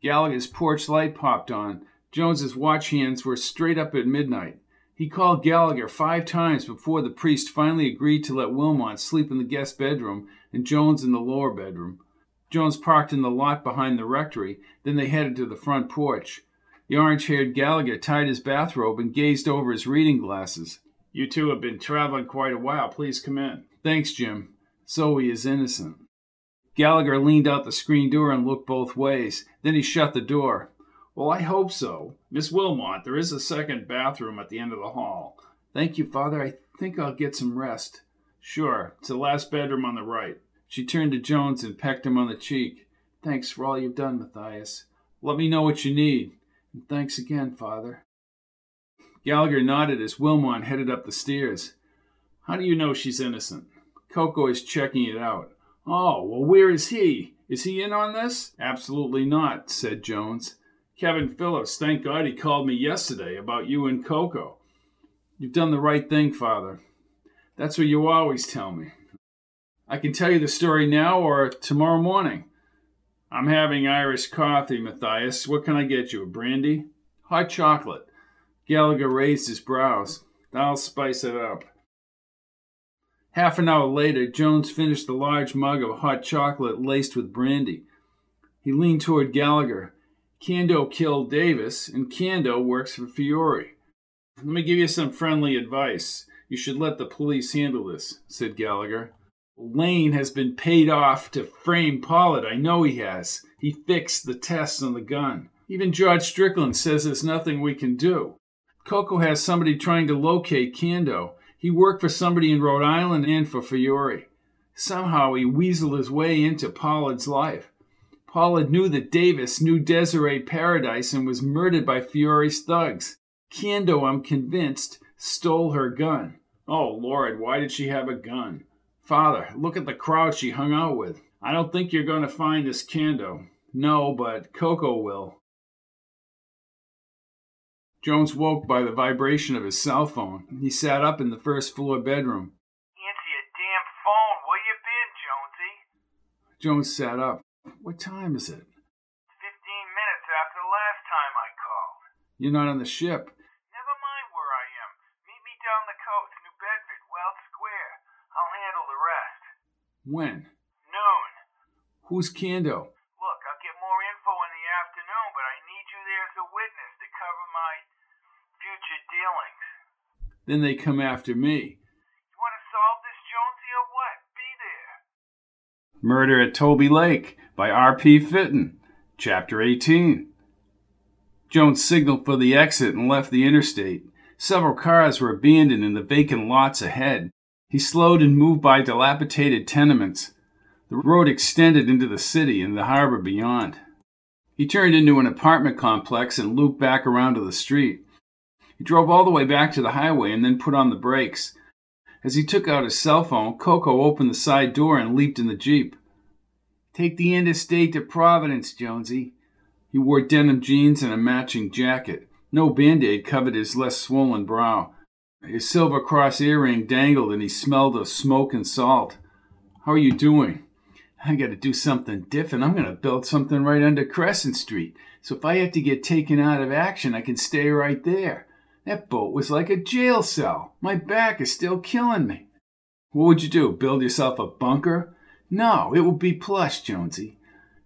Gallagher's porch light popped on. Jones's watch hands were straight up at midnight. He called Gallagher five times before the priest finally agreed to let Wilmot sleep in the guest bedroom and Jones in the lower bedroom. Jones parked in the lot behind the rectory, then they headed to the front porch. The orange haired Gallagher tied his bathrobe and gazed over his reading glasses. You two have been traveling quite a while. Please come in. Thanks, Jim. Zoe is innocent. Gallagher leaned out the screen door and looked both ways. Then he shut the door. Well, I hope so. Miss Wilmot, there is a second bathroom at the end of the hall. Thank you, Father. I think I'll get some rest. Sure. It's the last bedroom on the right. She turned to Jones and pecked him on the cheek. Thanks for all you've done, Matthias. Let me know what you need. And thanks again, Father. Gallagher nodded as Wilmot headed up the stairs. How do you know she's innocent? Coco is checking it out. Oh, well, where is he? Is he in on this? Absolutely not, said Jones. Kevin Phillips, thank God he called me yesterday about you and Coco. You've done the right thing, Father. That's what you always tell me. I can tell you the story now or tomorrow morning. I'm having Irish coffee, Matthias. What can I get you? A brandy? Hot chocolate. Gallagher raised his brows. I'll spice it up. Half an hour later, Jones finished the large mug of hot chocolate laced with brandy. He leaned toward Gallagher. Kando killed Davis, and Kando works for Fiore. Let me give you some friendly advice. You should let the police handle this, said Gallagher. Lane has been paid off to frame Pollard. I know he has. He fixed the tests on the gun. Even George Strickland says there's nothing we can do. Coco has somebody trying to locate Kando. He worked for somebody in Rhode Island and for Fiore. Somehow he weaseled his way into Pollard's life. Pollard knew that Davis knew Desiree Paradise and was murdered by Fiore's thugs. Kando, I'm convinced, stole her gun. Oh, Lord, why did she have a gun? Father, look at the crowd she hung out with. I don't think you're going to find this Kando. No, but Coco will. Jones woke by the vibration of his cell phone. He sat up in the first floor bedroom. Answer your damn phone. Where you been, Jonesy? Jones sat up. What time is it? Fifteen minutes after the last time I called. You're not on the ship. Never mind where I am. Meet me down the coast, New Bedford, Weld Square. I'll handle the rest. When? Noon. Who's Kando? Look, I'll get more info in the afternoon, but I need you there as a witness to cover my future dealings. Then they come after me. You want to solve this, Jonesy, or what? Be there. Murder at Tolby Lake by R.P. Fitton, Chapter 18. Jones signaled for the exit and left the interstate. Several cars were abandoned in the vacant lots ahead. He slowed and moved by dilapidated tenements. The road extended into the city and the harbor beyond. He turned into an apartment complex and looped back around to the street. He drove all the way back to the highway and then put on the brakes. As he took out his cell phone, Coco opened the side door and leaped in the Jeep. Take the interstate to Providence, Jonesy. He wore denim jeans and a matching jacket. No band aid covered his less swollen brow. His silver cross earring dangled and he smelled of smoke and salt. How are you doing? I gotta do something different. I'm gonna build something right under Crescent Street. So if I have to get taken out of action, I can stay right there. That boat was like a jail cell. My back is still killing me. What would you do? Build yourself a bunker? No, it would be plush, Jonesy.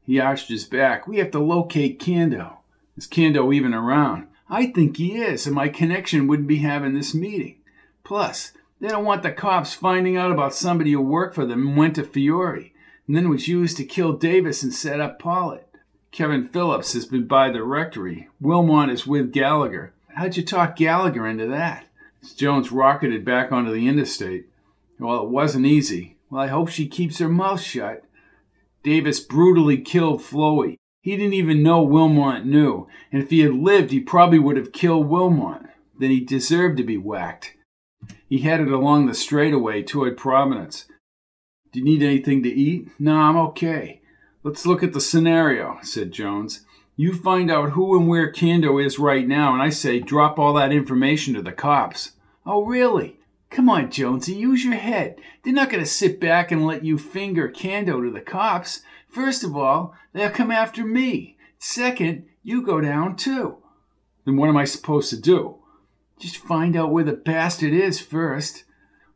He arched his back. We have to locate Kando. Is Kando even around? I think he is, and my connection wouldn't be having this meeting. Plus, they don't want the cops finding out about somebody who worked for them and went to Fiore, and then was used to kill Davis and set up Pollard. Kevin Phillips has been by the rectory. Wilmot is with Gallagher. How'd you talk Gallagher into that? Jones rocketed back onto the interstate. Well, it wasn't easy. Well, I hope she keeps her mouth shut. Davis brutally killed Floey. He didn't even know Wilmot knew, and if he had lived, he probably would have killed Wilmot. Then he deserved to be whacked. He headed along the straightaway toward Providence. Do you need anything to eat? No, I'm okay. Let's look at the scenario, said Jones. You find out who and where Kando is right now, and I say drop all that information to the cops. Oh, really? Come on, Jonesy, use your head. They're not going to sit back and let you finger Kando to the cops. First of all, they'll come after me. Second, you go down too. Then what am I supposed to do? Just find out where the bastard is first.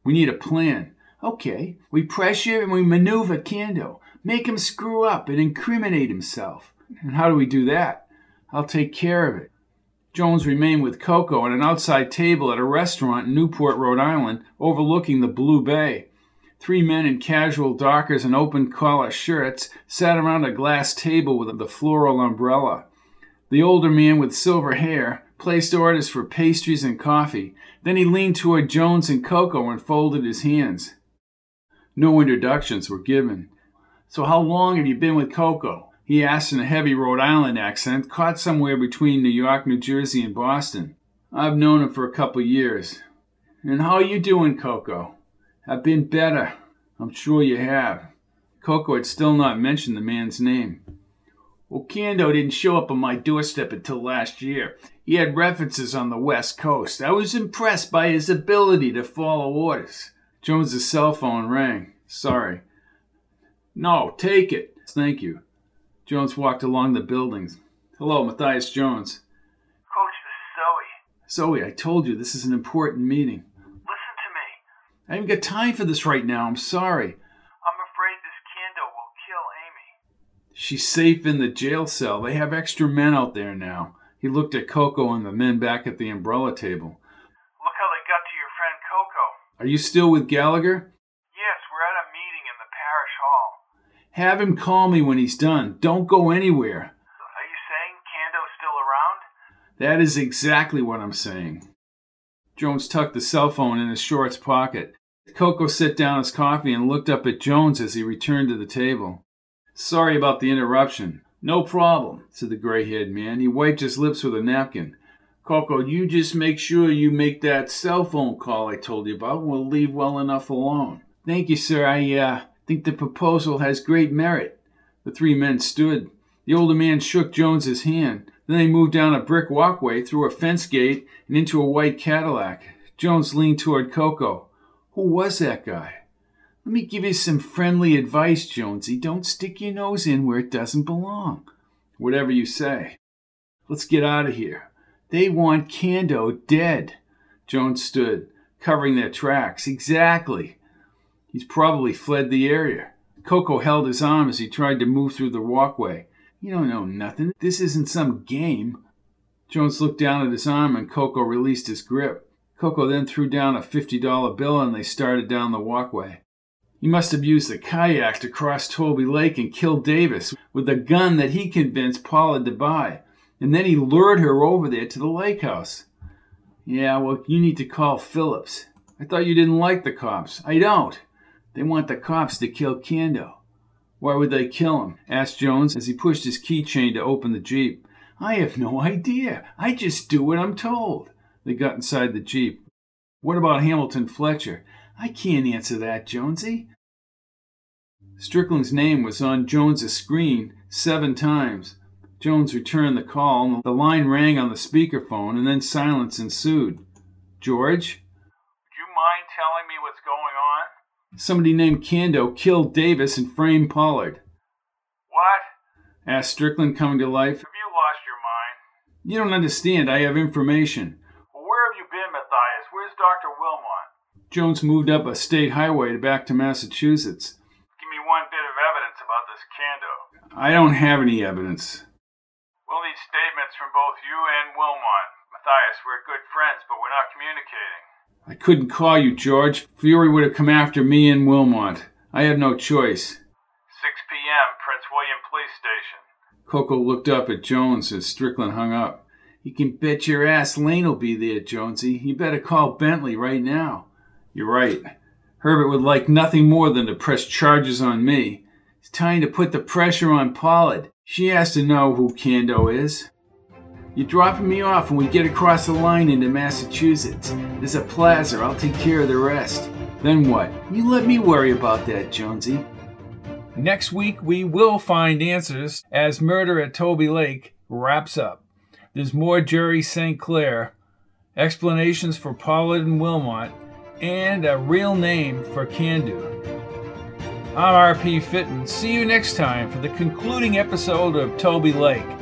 We need a plan. Okay, we pressure and we maneuver Kando. Make him screw up and incriminate himself. And how do we do that? I'll take care of it. Jones remained with Coco at an outside table at a restaurant in Newport, Rhode Island, overlooking the Blue Bay. Three men in casual dockers and open collar shirts sat around a glass table with the floral umbrella. The older man with silver hair placed orders for pastries and coffee. Then he leaned toward Jones and Coco and folded his hands. No introductions were given. So, how long have you been with Coco? He asked in a heavy Rhode Island accent, caught somewhere between New York, New Jersey, and Boston. I've known him for a couple years. And how are you doing, Coco? I've been better. I'm sure you have. Coco had still not mentioned the man's name. Well, Kando didn't show up on my doorstep until last year. He had references on the West Coast. I was impressed by his ability to follow orders. Jones's cell phone rang. Sorry. No, take it. Thank you. Jones walked along the buildings. Hello, Matthias Jones. Coach, this is Zoe. Zoe, I told you this is an important meeting. Listen to me. I haven't got time for this right now. I'm sorry. I'm afraid this Kando will kill Amy. She's safe in the jail cell. They have extra men out there now. He looked at Coco and the men back at the umbrella table. Look how they got to your friend Coco. Are you still with Gallagher? Yes, we're at a meeting in the parish hall. Have him call me when he's done. Don't go anywhere. Are you saying Kando's still around? That is exactly what I'm saying. Jones tucked the cell phone in his shorts pocket. Coco set down his coffee and looked up at Jones as he returned to the table. Sorry about the interruption. No problem, said the gray haired man. He wiped his lips with a napkin. Coco, you just make sure you make that cell phone call I told you about. We'll leave well enough alone. Thank you, sir. I uh, think the proposal has great merit. The three men stood. The older man shook Jones's hand. Then they moved down a brick walkway, through a fence gate, and into a white Cadillac. Jones leaned toward Coco. Who was that guy? Let me give you some friendly advice, Jonesy. Don't stick your nose in where it doesn't belong. Whatever you say. Let's get out of here. They want Kando dead. Jones stood, covering their tracks. Exactly. He's probably fled the area. Cocoa held his arm as he tried to move through the walkway. You don't know nothing. This isn't some game. Jones looked down at his arm and Cocoa released his grip. Cocoa then threw down a $50 bill and they started down the walkway. He must have used the kayak to cross Tolby Lake and kill Davis with the gun that he convinced Paula to buy. And then he lured her over there to the lake house. Yeah, well, you need to call Phillips. I thought you didn't like the cops. I don't. They want the cops to kill Kando. Why would they kill him? asked Jones as he pushed his keychain to open the Jeep. I have no idea. I just do what I'm told. They got inside the Jeep. What about Hamilton Fletcher? I can't answer that, Jonesy. Strickland's name was on Jones's screen seven times. Jones returned the call. The line rang on the speakerphone, and then silence ensued. George? Would you mind telling me what's going on? Somebody named Kando killed Davis and framed Pollard. What? asked Strickland, coming to life. Have you lost your mind? You don't understand. I have information. Well, where have you been, Matthias? Where's Dr. Wilmot? Jones moved up a state highway back to Massachusetts. Give me one bit of evidence about this Kando. I don't have any evidence. We'll need statements from both you and Wilmot. Matthias, we're good friends, but we're not communicating. I couldn't call you, George. Fiore would have come after me and Wilmot. I had no choice. 6 p.m., Prince William Police Station. Cocoa looked up at Jones as Strickland hung up. You can bet your ass Lane'll be there, Jonesy. You better call Bentley right now. You're right. Herbert would like nothing more than to press charges on me. It's time to put the pressure on Pollard. She has to know who Kando is. You're dropping me off when we get across the line into Massachusetts. There's a plaza. I'll take care of the rest. Then what? You let me worry about that, Jonesy. Next week, we will find answers as Murder at Tolby Lake wraps up. There's more Jerry St. Clair, explanations for Pollard and Wilmot, and a real name for Kando. I'm RP Fitton. See you next time for the concluding episode of Tolby Lake.